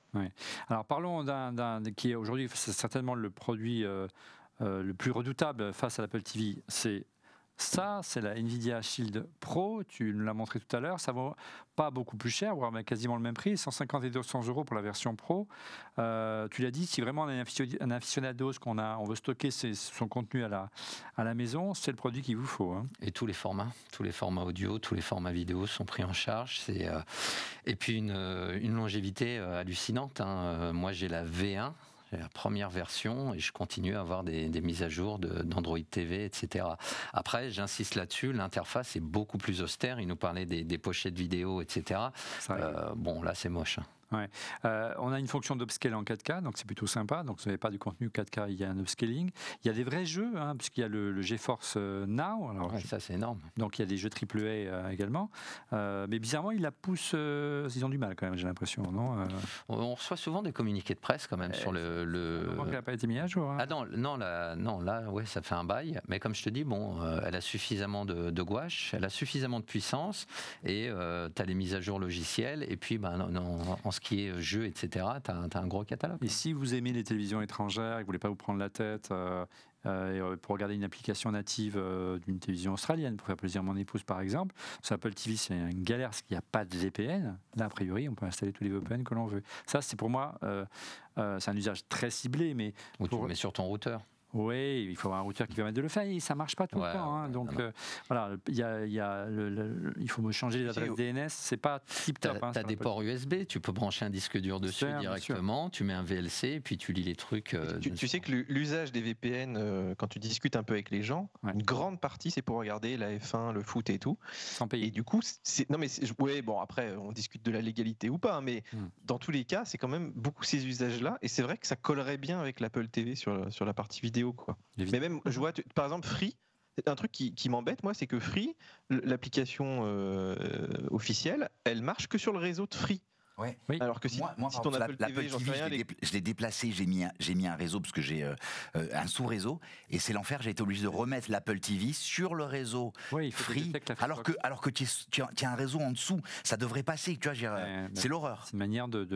S1: Alors parlons d'un qui est aujourd'hui certainement le produit euh, euh, le plus redoutable face à l'Apple TV, c'est ça, c'est la Nvidia Shield Pro, tu nous l'as montré tout à l'heure, ça vaut pas beaucoup plus cher, voire quasiment le même prix, 150 et 200 euros pour la version Pro. Euh, tu l'as dit, si vraiment on est un aficionados, qu'on a, on veut stocker son contenu à la, à la maison, c'est le produit qu'il vous faut. Hein.
S3: Et tous les formats, tous les formats audio, tous les formats vidéo sont pris en charge. Euh, et puis une, une longévité euh, hallucinante. Hein. Moi j'ai la V1 la première version et je continue à avoir des, mises à jour d'Android TV, etc. Après, j'insiste là-dessus, l'interface est beaucoup plus austère. Il nous parlait des, des pochettes vidéo, etc. Euh, bon, là, c'est moche.
S1: Euh, on a une fonction d'upscale en 4K, donc c'est plutôt sympa. Donc vous n'avez pas du contenu 4K, il y a un upscaling. Il y a des vrais jeux, hein, puisqu'il y a le, GeForce euh, Now.
S3: Alors, ça c'est énorme.
S1: Donc il y a des jeux AAA euh, également. mais bizarrement, ils la poussent. ils ont du mal quand même, j'ai l'impression, non
S3: On reçoit souvent des communiqués de presse quand même sur le. le...
S1: Elle n'a pas été mise à jour. Hein.
S3: Ah non, non, là, non, là, ouais, ça fait un bail. Mais comme je te dis, bon, elle a suffisamment de, gouache, elle a suffisamment de puissance, et tu as les mises à jour logicielles. Et puis, ben, non, en ce qui est jeux, etc., tu as, un gros catalogue.
S1: Et si vous aimez les télévisions étrangères et que vous voulez pas vous prendre la tête euh, euh, pour regarder une application native euh, d'une télévision australienne, pour faire plaisir à mon épouse par exemple, sur Apple TV c'est une galère parce qu'il n'y a pas de VPN. Là, a priori, on peut installer tous les VPN que l'on veut. Ça, c'est pour moi, c'est un usage très ciblé, mais...
S3: Ou tu le mets sur ton routeur
S1: Oui, il faut avoir un routeur qui permette de le faire et ça marche pas tout le temps. Hein. donc euh, voilà, il y a, y a le, il faut changer les adresses DNS, c'est pas tip top.
S3: Tu as, hein, des ports USB, tu peux brancher un disque dur dessus directement, tu mets un VLC et puis tu lis les trucs. Euh,
S5: tu, sais que l'usage des VPN, euh, quand tu discutes un peu avec les gens, une grande partie c'est pour regarder la F1, le foot et tout.
S1: Sans payer.
S5: Et du coup, c'est non mais ouais, bon après on discute de la légalité ou pas, mais hmm. dans tous les cas, c'est quand même beaucoup ces usages-là et c'est vrai que ça collerait bien avec l'Apple TV sur, sur la partie vidéo Quoi. Mais même, je vois, par exemple, Free, un truc qui, m'embête, moi, c'est que Free, l'application euh, officielle, elle marche que sur le réseau de Free.
S2: Ouais.
S5: Oui. Alors que si,
S2: moi, moi ton Apple TV, je l'ai déplacé, j'ai mis, un, mis un réseau parce que j'ai euh, euh, un sous-réseau et c'est l'enfer. J'ai été obligé de remettre l'Apple TV sur le réseau free, alors que, alors que tu, tu, as un réseau en dessous, ça devrait passer. Tu vois, c'est l'horreur.
S1: C'est une manière de.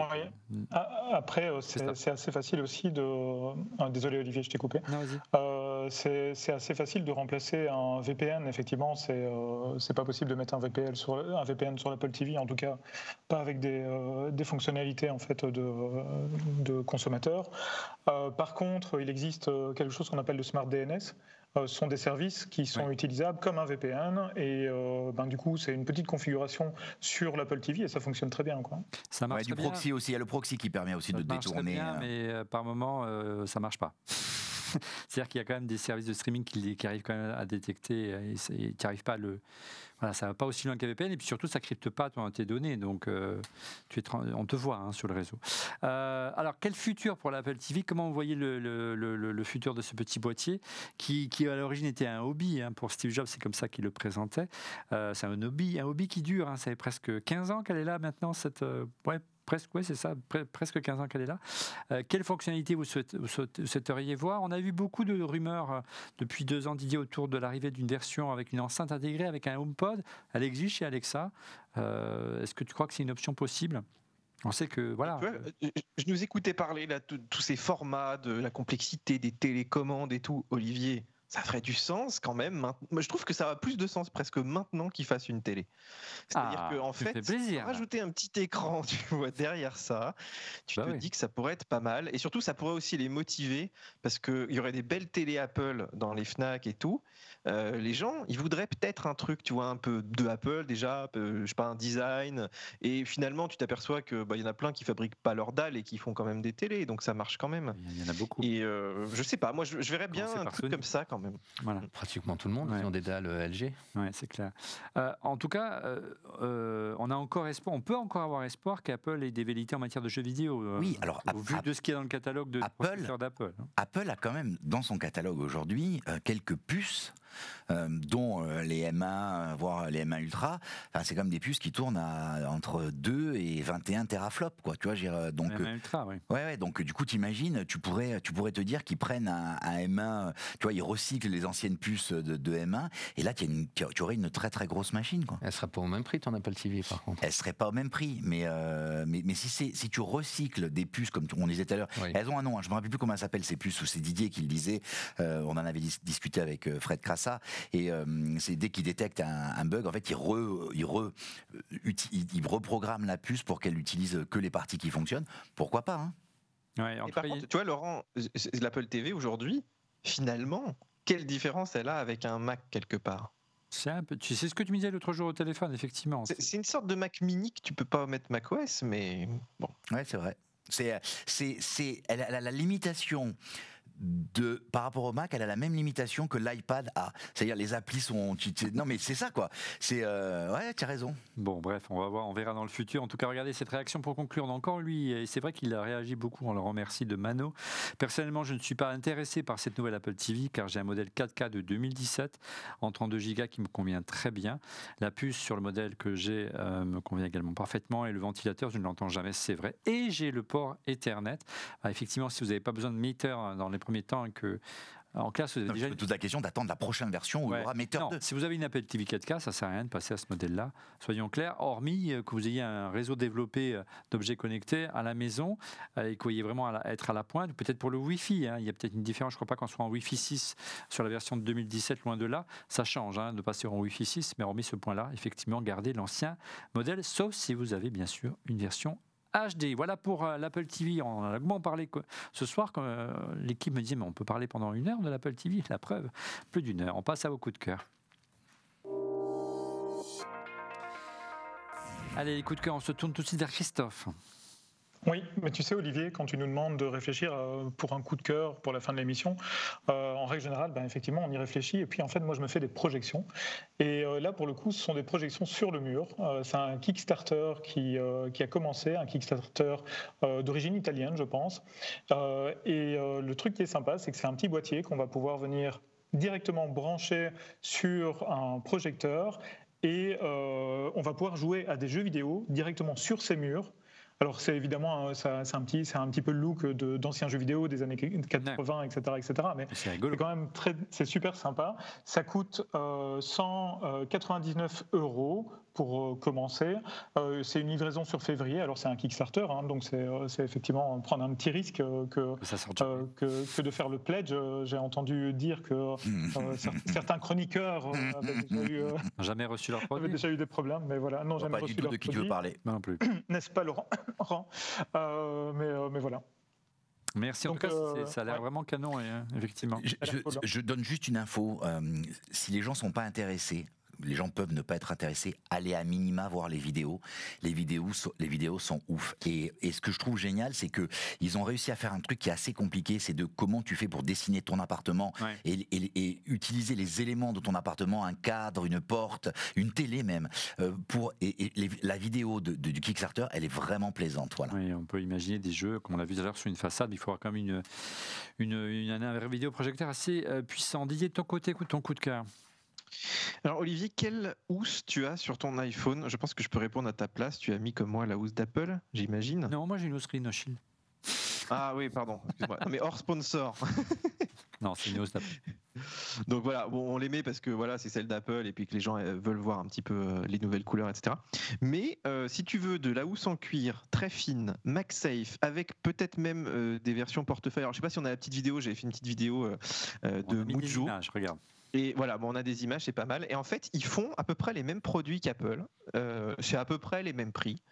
S4: Après, euh, c'est assez facile aussi de. Ah, désolé Olivier, je t'ai coupé. c'est assez facile de remplacer un VPN. Effectivement, c'est c'est pas possible de mettre un VPN sur un VPN sur l'Apple TV, en tout cas pas avec des euh, des fonctionnalités en fait de, de consommateurs. Euh, par contre, il existe quelque chose qu'on appelle le smart DNS. Ce sont des services qui sont utilisables comme un VPN et euh, ben, du coup c'est une petite configuration sur l'Apple TV et ça fonctionne très bien quoi.
S2: Ça marche du proxy aussi, il y a le proxy qui permet aussi de détourner.
S1: Bien, mais par moment ça marche pas. C'est-à-dire qu'il y a quand même des services de streaming qui, arrivent quand même à détecter et, et qui n'arrivent pas à le voilà, ça va pas aussi loin qu'un VPN et puis surtout ça crypte pas tes données, donc euh, tu es, on te voit hein, sur le réseau. Euh, alors quel futur pour l'Apple TV Comment vous voyez le, le, futur de ce petit boîtier qui, à l'origine était un hobby hein, pour Steve Jobs, c'est comme ça qu'il le présentait. Euh, c'est un hobby, un hobby qui dure. Hein, ça fait presque 15 ans qu'elle est là maintenant cette ouais, presque, ouais, c'est ça, presque 15 ans qu'elle est là. Euh, quelles fonctionnalités vous, souhaiteriez voir? On a vu beaucoup de rumeurs euh, depuis deux ans, Didier, autour de l'arrivée d'une version avec une enceinte intégrée, avec un HomePod. Elle existe chez Alexa. Euh, est-ce que tu crois que c'est une option possible? On sait que voilà.
S5: Je nous écoutais parler de tous ces formats, de la complexité des télécommandes et tout, Olivier ça ferait du sens quand même. Moi, je trouve que ça a plus de sens presque maintenant qu'il fasse une télé. C'est-à-dire ah, qu'en fait, rajouter un petit écran, tu vois, derrière ça, tu bah te dis que ça pourrait être pas mal. Et surtout, ça pourrait aussi les motiver parce qu'il y aurait des belles télé Apple dans les Fnac et tout. Euh, les gens, ils voudraient peut-être un truc, tu vois, un peu de Apple déjà, je sais pas, un design. Et finalement, tu t'aperçois que bah, y en a plein qui fabriquent pas leurs dalles et qui font quand même des télés, donc ça marche quand même.
S1: Il y en a beaucoup.
S5: Et euh, je sais pas, moi, je, verrais bien un truc comme ça quand même.
S3: Voilà. Pratiquement tout le monde qui ont des dalles euh, LG.
S1: Ouais, c'est clair. en tout cas, on a encore espoir, on peut encore avoir espoir qu'Apple ait des velléités en matière de jeux vidéo.
S2: oui, alors
S1: au vu de ce qui est dans le catalogue de
S2: Apple, d'Apple. Hein. Apple a quand même dans son catalogue aujourd'hui quelques puces euh, dont euh, les M1, voire les M1 Ultra, enfin, c'est comme des puces qui tournent à, entre 2 et 21 teraflops, quoi. Tu vois, donc,
S1: M1 Ultra, oui.
S2: Ouais, ouais, donc du coup, t'imagines, tu pourrais, tu pourrais te dire qu'ils prennent un, M1, tu vois, ils recyclent les anciennes puces de, M1, et là, tu, tu aurais une très très grosse machine, quoi.
S3: Elle serait pas au même prix, ton Apple TV, par contre.
S2: Elle serait pas au même prix, mais, euh, mais, mais, si, si tu recycles des puces, comme on disait tout à l'heure, elles ont un nom, hein, je me rappelle plus comment elles s'appellent ces puces, ou c'est Didier qui le disait, on en avait discuté avec Fred Et euh, c'est dès qu'il détecte un, bug, en fait, il, il, reprogramme la puce pour qu'elle utilise que les parties qui fonctionnent. Pourquoi pas hein
S5: par contre, tu vois, Laurent, l'Apple TV aujourd'hui, finalement, quelle différence elle a avec un Mac quelque part?
S1: C'est un peu, tu sais ce que tu me disais l'autre jour au téléphone, effectivement.
S5: C'est une sorte de Mac mini que tu peux pas mettre macOS, mais bon.
S2: Ouais, c'est vrai. C'est, c'est, c'est, elle a la limitation par rapport au Mac, elle a la même limitation que l'iPad a. C'est-à-dire les applis sont. Non, mais c'est ça quoi. C'est euh, ouais, tu as raison.
S1: Bon, bref, on va voir, on verra dans le futur. En tout cas, regardez cette réaction pour conclure. Encore lui, c'est vrai qu'il a réagi beaucoup. On le remercie de Mano. Personnellement, je ne suis pas intéressé par cette nouvelle Apple TV car j'ai un modèle 4K de 2017 en 32 Go qui me convient très bien. La puce sur le modèle que j'ai euh, me convient également parfaitement et le ventilateur, je ne l'entends jamais, c'est vrai. Et j'ai le port Ethernet. Ah, effectivement, si vous n'avez pas besoin de meter dans les premier temps que en classe, vous avez déjà.
S2: toute la question d'attendre la prochaine version où il y aura Meter 2.
S1: Si vous avez une Apple TV 4K, ça sert à rien de passer à ce modèle-là. Soyons clairs, hormis euh, que vous ayez un réseau développé euh, d'objets connectés à la maison euh, et que vous ayez vraiment à être à la pointe. Peut-être pour le Wi-Fi, hein. il y a peut-être une différence. Je ne crois pas qu'on soit en Wi-Fi 6 sur la version de 2017, loin de là. Ça change hein, de passer en Wi-Fi 6, mais hormis ce point-là, effectivement, gardez l'ancien modèle, sauf si vous avez bien sûr une version HD. Voilà pour l'Apple TV. On en a longuement parlé ce soir. L'équipe me disait, mais on peut parler pendant une heure de l'Apple TV. La preuve, plus d'une heure. On passe à vos coups de cœur. Allez, coups de cœur, on se tourne tout de suite vers Christophe.
S4: Oui, mais tu sais, Olivier, quand tu nous demandes de réfléchir euh, pour un coup de cœur pour la fin de l'émission, euh, en règle générale, ben, effectivement, on y réfléchit. Et puis, en fait, moi, je me fais des projections. Et euh, là, pour le coup, ce sont des projections sur le mur. c'est un Kickstarter qui, qui, a commencé, un Kickstarter d'origine italienne, je pense. et le truc qui est sympa, c'est que c'est un petit boîtier qu'on va pouvoir venir directement brancher sur un projecteur et on va pouvoir jouer à des jeux vidéo directement sur ces murs alors c'est évidemment c'est un petit c'est un petit peu le look d'anciens jeux vidéo des années 80 etc etc mais c'est quand même très c'est super sympa. Ça coûte 199 euh, euros pour euh, commencer. Euh, c'est une livraison sur février, alors c'est un Kickstarter, hein, donc euh, c'est effectivement prendre un petit risque que, que, de faire le pledge. J'ai entendu dire que certains chroniqueurs
S1: jamais reçu leur
S4: produit. avaient déjà eu des problèmes, mais voilà, non, jamais reçu leur de qui
S2: tu veux parler.
S1: Non plus.
S4: N'est-ce pas, Laurent, mais, mais voilà.
S1: Merci. en tout cas, ça a l'air vraiment canon, effectivement.
S2: Je, je, donne juste une info. si les gens sont pas intéressés, les gens peuvent ne pas être intéressés, aller à minima voir les vidéos. Les vidéos, les vidéos sont ouf. Et, ce que je trouve génial, c'est que ils ont réussi à faire un truc qui est assez compliqué, c'est de comment tu fais pour dessiner ton appartement et, utiliser les éléments de ton appartement, un cadre, une porte, une télé même. Euh, pour et, la vidéo de, du Kickstarter, elle est vraiment plaisante. Voilà.
S1: Oui, on peut imaginer des jeux, comme on l'a vu tout à l'heure sur une façade, il faudra quand même une, une, une, un vidéoprojecteur assez euh, puissant. Didier, de ton côté, ton coup de cœur.
S5: Alors Olivier, quelle housse tu as sur ton iPhone? Je pense que je peux répondre à ta place. Tu as mis comme moi la housse d'Apple, j'imagine
S1: Non, moi j'ai une housse Rhino
S5: Ah oui, pardon. mais hors sponsor.
S1: non, c'est une housse d'Apple.
S5: Donc voilà, bon, on les met parce que voilà, c'est celle d'Apple et puis que les gens euh, veulent voir un petit peu euh, les nouvelles couleurs, etc. Mais euh, si tu veux de la housse en cuir très fine, MagSafe, avec peut-être même des versions portefeuille. Alors je sais pas si on a la petite vidéo, j'avais fait une petite vidéo de Mujo.
S1: Je regarde.
S5: Et voilà, bon, on a des images, c'est pas mal. Et en fait, ils font à peu près les mêmes produits qu'Apple. Euh, c'est à peu près les mêmes prix.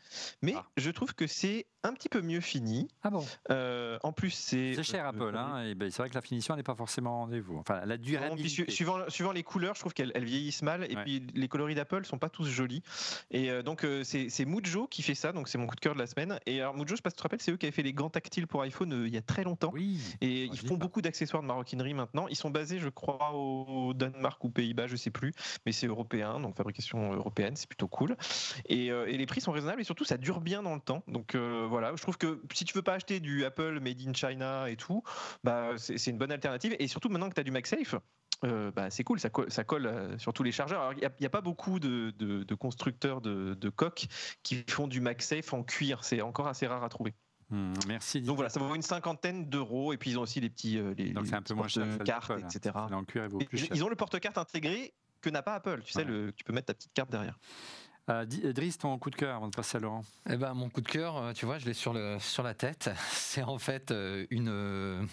S5: Mais ah. je trouve que c'est un petit peu mieux fini.
S1: Ah bon?
S5: Euh, En plus, c'est.
S1: C'est cher Apple, hein, et ben, c'est vrai que la finition n'est pas forcément au rendez-vous. Enfin, la durabilité.
S5: suivant, suivant les couleurs, je trouve qu'elles vieillissent mal. Et puis, les coloris d'Apple sont pas tous jolis. Et euh, donc, c'est Mujo qui fait ça. Donc, c'est mon coup de cœur de la semaine. Et alors, Mujo, je sais pas si tu te rappelles, c'est eux qui avaient fait les gants tactiles pour iPhone il y a très longtemps.
S1: Oui.
S5: Et ils font beaucoup d'accessoires de maroquinerie maintenant. Ils sont basés, je crois, au Danemark ou Pays-Bas, je sais plus, mais c'est européen, donc fabrication européenne, c'est plutôt cool. Et, euh, et, les prix sont raisonnables et surtout ça dure bien dans le temps. Donc euh, voilà, je trouve que si tu veux pas acheter du Apple made in China et tout, bah c'est une bonne alternative. Et surtout maintenant que tu as du MagSafe, euh, bah, c'est cool, ça, ça colle sur tous les chargeurs. Il n'y a, pas beaucoup de, de, constructeurs de, de, coques qui font du MagSafe en cuir. C'est encore assez rare à trouver.
S1: Hmm, merci.
S5: Donc voilà, ça vaut une cinquantaine d'euros et puis ils ont aussi les petits
S1: euh,
S5: les,
S1: Donc c'est un peu moins cher
S5: cartes, etc. Ils ont le porte-carte intégré que n'a pas Apple. Tu sais, le, tu peux mettre ta petite carte derrière.
S1: Euh, Driss, ton coup de cœur avant de passer à Laurent
S3: eh ben, Mon coup de cœur, euh, tu vois, je l'ai sur, le, sur la tête. C'est en fait euh, une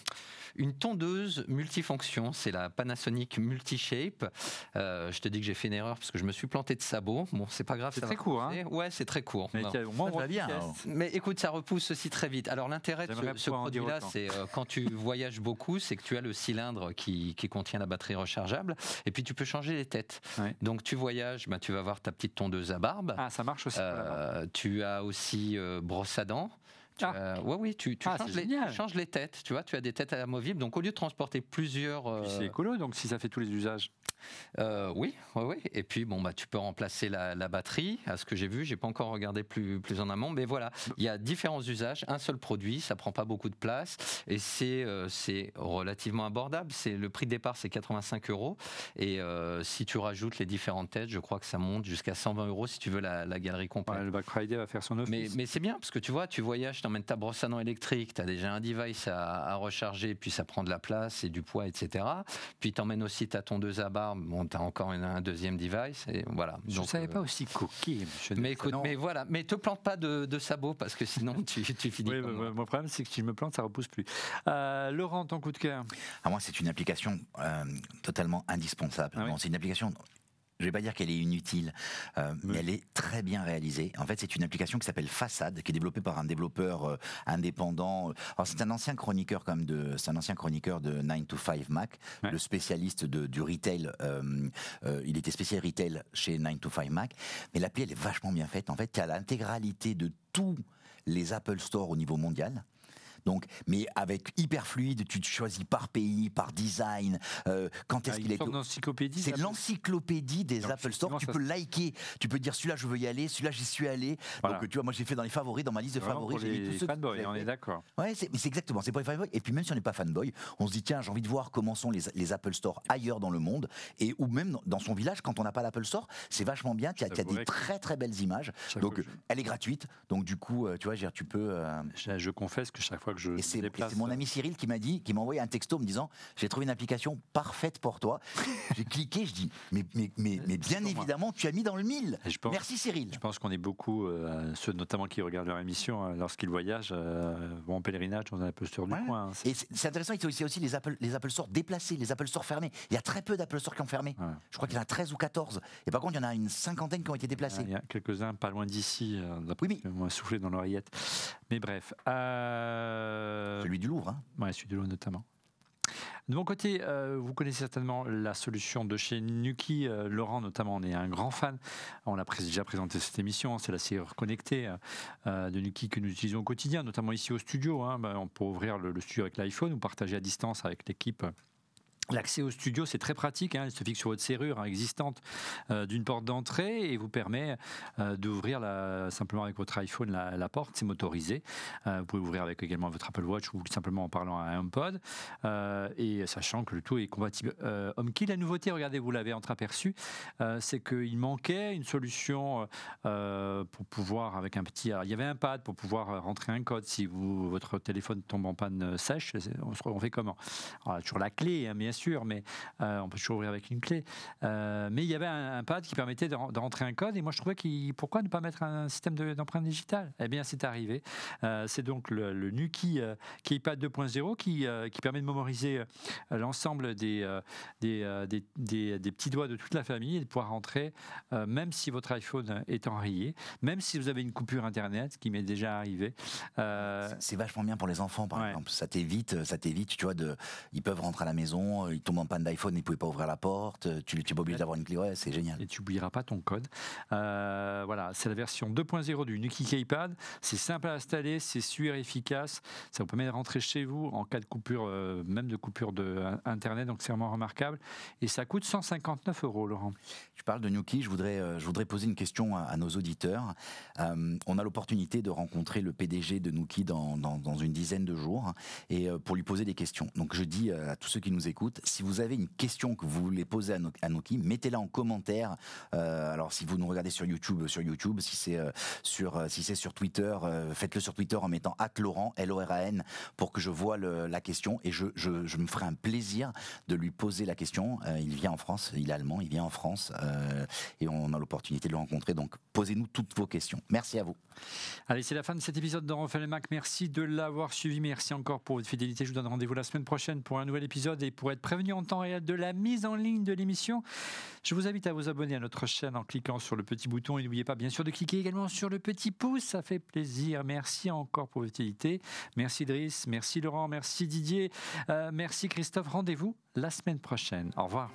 S3: une tondeuse multifonction, c'est la Panasonic Multishape. Euh, je te dis que j'ai fait une erreur parce que je me suis planté de sabot. Bon, c'est pas grave.
S1: C'est très court. Hein
S3: ouais, c'est très court.
S1: Mais, bien,
S3: mais écoute, ça repousse aussi très vite. Alors l'intérêt de ce, produit-là, c'est euh, quand tu voyages beaucoup, c'est que tu as le cylindre qui, contient la batterie rechargeable et puis tu peux changer les têtes. Donc tu voyages, bah, tu vas voir ta petite tondeuse à barbe.
S1: Ah, ça marche aussi.
S3: Euh, tu as aussi brosse à dents. Ah. ouais, oui, tu, tu, ah, changes les, changes les, têtes. Tu vois, tu as des têtes amovibles. Donc, au lieu de transporter plusieurs.
S1: C'est écolo, donc si ça fait tous les usages.
S3: Euh, oui, oui, oui. Et puis, bon, bah, tu peux remplacer la, batterie. À ce que j'ai vu, j'ai pas encore regardé plus, plus en amont, mais voilà, il y a différents usages. Un seul produit, ça prend pas beaucoup de place et c'est euh, c'est relativement abordable. C'est le prix de départ, c'est 85 euros. Et euh, si tu rajoutes les différentes têtes, je crois que ça monte jusqu'à 120 euros si tu veux la, galerie complète.
S1: le Black Friday va faire son office.
S3: Mais, mais c'est bien parce que tu vois, tu voyages, tu emmènes ta brosse à dents électrique, tu as déjà un device à, recharger, puis ça prend de la place et du poids, etc. Puis tu emmènes aussi ta tondeuse à Bon, tu as encore un deuxième device. Et voilà.
S1: Je ne savais euh, pas aussi coquille, monsieur.
S3: Mais écoute, mais voilà, mais te plante pas de, de sabots parce que sinon tu, tu finis.
S1: oui, mon problème, c'est que si je me plante, ça repousse plus. Euh, Laurent, ton coup de cœur
S2: ah, Moi, c'est une application euh, totalement indispensable. Ah c'est une application je vais pas dire qu'elle est inutile, euh, mais elle est très bien réalisée. En fait, c'est une application qui s'appelle Façade, qui est développée par un développeur euh, indépendant. Alors, c'est un ancien chroniqueur comme de, c'est un ancien chroniqueur de 9 to 5 Mac, le spécialiste de, du retail. Euh, il était spécial retail chez 9 to 5 Mac, mais l'appli elle est vachement bien faite. En fait, tu as l'intégralité de tous les Apple Store au niveau mondial. Donc, mais avec hyper fluide, tu te choisis par pays, par design. Euh, quand est-ce ah, qu'il est C'est l'encyclopédie des Apple Store. Tu peux liker, tu peux dire celui-là je veux y aller, celui-là j'y suis allé. Donc tu vois, moi j'ai fait dans les favoris, dans ma liste de favoris.
S1: Pour les fanboys, on est d'accord.
S2: Ouais, c'est exactement, c'est pour les fanboys. Et puis même si on n'est pas fanboy, on se dit tiens, j'ai envie de voir comment sont les, les, Apple Store ailleurs dans le monde et ou même dans son village quand on n'a pas l'Apple Store, c'est vachement bien. Tu as, des très très belles images. donc elle est gratuite. Donc du coup, euh, tu vois, tu peux. Euh,
S1: je confesse que chaque fois
S2: et c'est mon ami Cyril qui m'a dit, qui m'a envoyé un texto me disant J'ai trouvé une application parfaite pour toi. J'ai cliqué, je dis Mais, mais, mais, mais bien évidemment, tu as mis dans le mille. Merci Cyril.
S1: Je pense qu'on est beaucoup, euh, ceux notamment qui regardent leur émission, euh, lorsqu'ils voyagent, euh, vont en pèlerinage dans un Apple Store du coin. Hein.
S2: Et c'est intéressant, il y a aussi les Apple, les Apple Store déplacés, les Apple Store fermés. Il y a très peu d'Apple Store qui ont fermé. Je crois qu'il y en a 13 ou 14. Et par contre, il y en a une cinquantaine qui ont été déplacés.
S1: Il y a quelques-uns pas loin d'ici, oui, mais... soufflé dans l'oreillette. Mais bref.
S2: Celui du Louvre. Hein.
S1: Oui, celui de l'eau notamment. De mon côté, euh, vous connaissez certainement la solution de chez Nuki. Euh, Laurent, notamment, on est un grand fan. On a déjà présenté cette émission. C'est la serrure connectée euh, de Nuki que nous utilisons au quotidien, notamment ici au studio. Hein. Ben, on peut ouvrir le, le studio avec l'iPhone ou partager à distance avec l'équipe L'accès au studio, c'est très pratique. Hein. il se fixe sur votre serrure hein, existante euh, d'une porte d'entrée et vous permet euh, d'ouvrir simplement avec votre iPhone la, porte. C'est motorisé. Euh, vous pouvez ouvrir avec également votre Apple Watch ou simplement en parlant à un HomePod. et sachant que le tout est compatible HomeKey. La nouveauté, regardez, vous l'avez entreaperçu, c'est qu'il manquait une solution pour pouvoir, avec un petit. il y avait un pad pour pouvoir rentrer un code si votre téléphone tombe en panne sèche. On, fait comment? Alors, Toujours la clé, hein, bien mais euh, on peut toujours ouvrir avec une clé. Euh, mais il y avait un, pad qui permettait de, rentrer un code, et moi je trouvais qu'il pourquoi ne pas mettre un système d'empreinte digitale? Eh bien, c'est arrivé. Euh, c'est donc le, le Nuki Keypad 2.0 qui, qui permet de mémoriser l'ensemble des des, des, des, petits doigts de toute la famille et de pouvoir rentrer, même si votre iPhone est enrayé, même si vous avez une coupure Internet, qui m'est déjà arrivé.
S2: c'est vachement bien pour les enfants, par exemple. Ça t'évite, ça t'évite, tu vois, de, ils peuvent rentrer à la maison, il tombe en panne d'iPhone, il ne pouvait pas ouvrir la porte, tu n'es pas obligé d'avoir une clé, ouais, c'est génial.
S1: Et tu n'oublieras pas ton code. Euh, voilà, c'est la version 2.0 du Nuki Keypad. C'est simple à installer, c'est sûr et efficace. Ça vous permet de rentrer chez vous en cas de coupure, euh, même de coupure de Internet, donc c'est vraiment remarquable. Et ça coûte 159 euros, Laurent.
S2: Je parle de Nuki, je voudrais, euh, je voudrais poser une question à, nos auditeurs. on a l'opportunité de rencontrer le PDG de Nuki dans, dans, dans, une dizaine de jours et pour lui poser des questions. Donc je dis à tous ceux qui nous écoutent, si vous avez une question que vous voulez poser à, Noki, mettez-la en commentaire. Euh, alors si vous nous regardez sur YouTube, sur YouTube, si c'est euh, sur euh, si c'est sur Twitter, faites-le sur Twitter en mettant Laurent L O R A N pour que je vois la question et je, je, me ferai un plaisir de lui poser la question. il vient en France, il est allemand, il vient en France et on a l'opportunité de le rencontrer. Donc posez-nous toutes vos questions. Merci à vous.
S1: Allez, c'est la fin de cet épisode de Refait le Mac. Merci de l'avoir suivi. Merci encore pour votre fidélité. Je vous donne rendez-vous la semaine prochaine pour un nouvel épisode et pour être prévenu en temps réel de la mise en ligne de l'émission. Je vous invite à vous abonner à notre chaîne en cliquant sur le petit bouton et n'oubliez pas bien sûr de cliquer également sur le petit pouce, ça fait plaisir. Merci encore pour votre fidélité. Merci Driss, merci Laurent, merci Didier, euh, merci Christophe. Rendez-vous la semaine prochaine. Au revoir.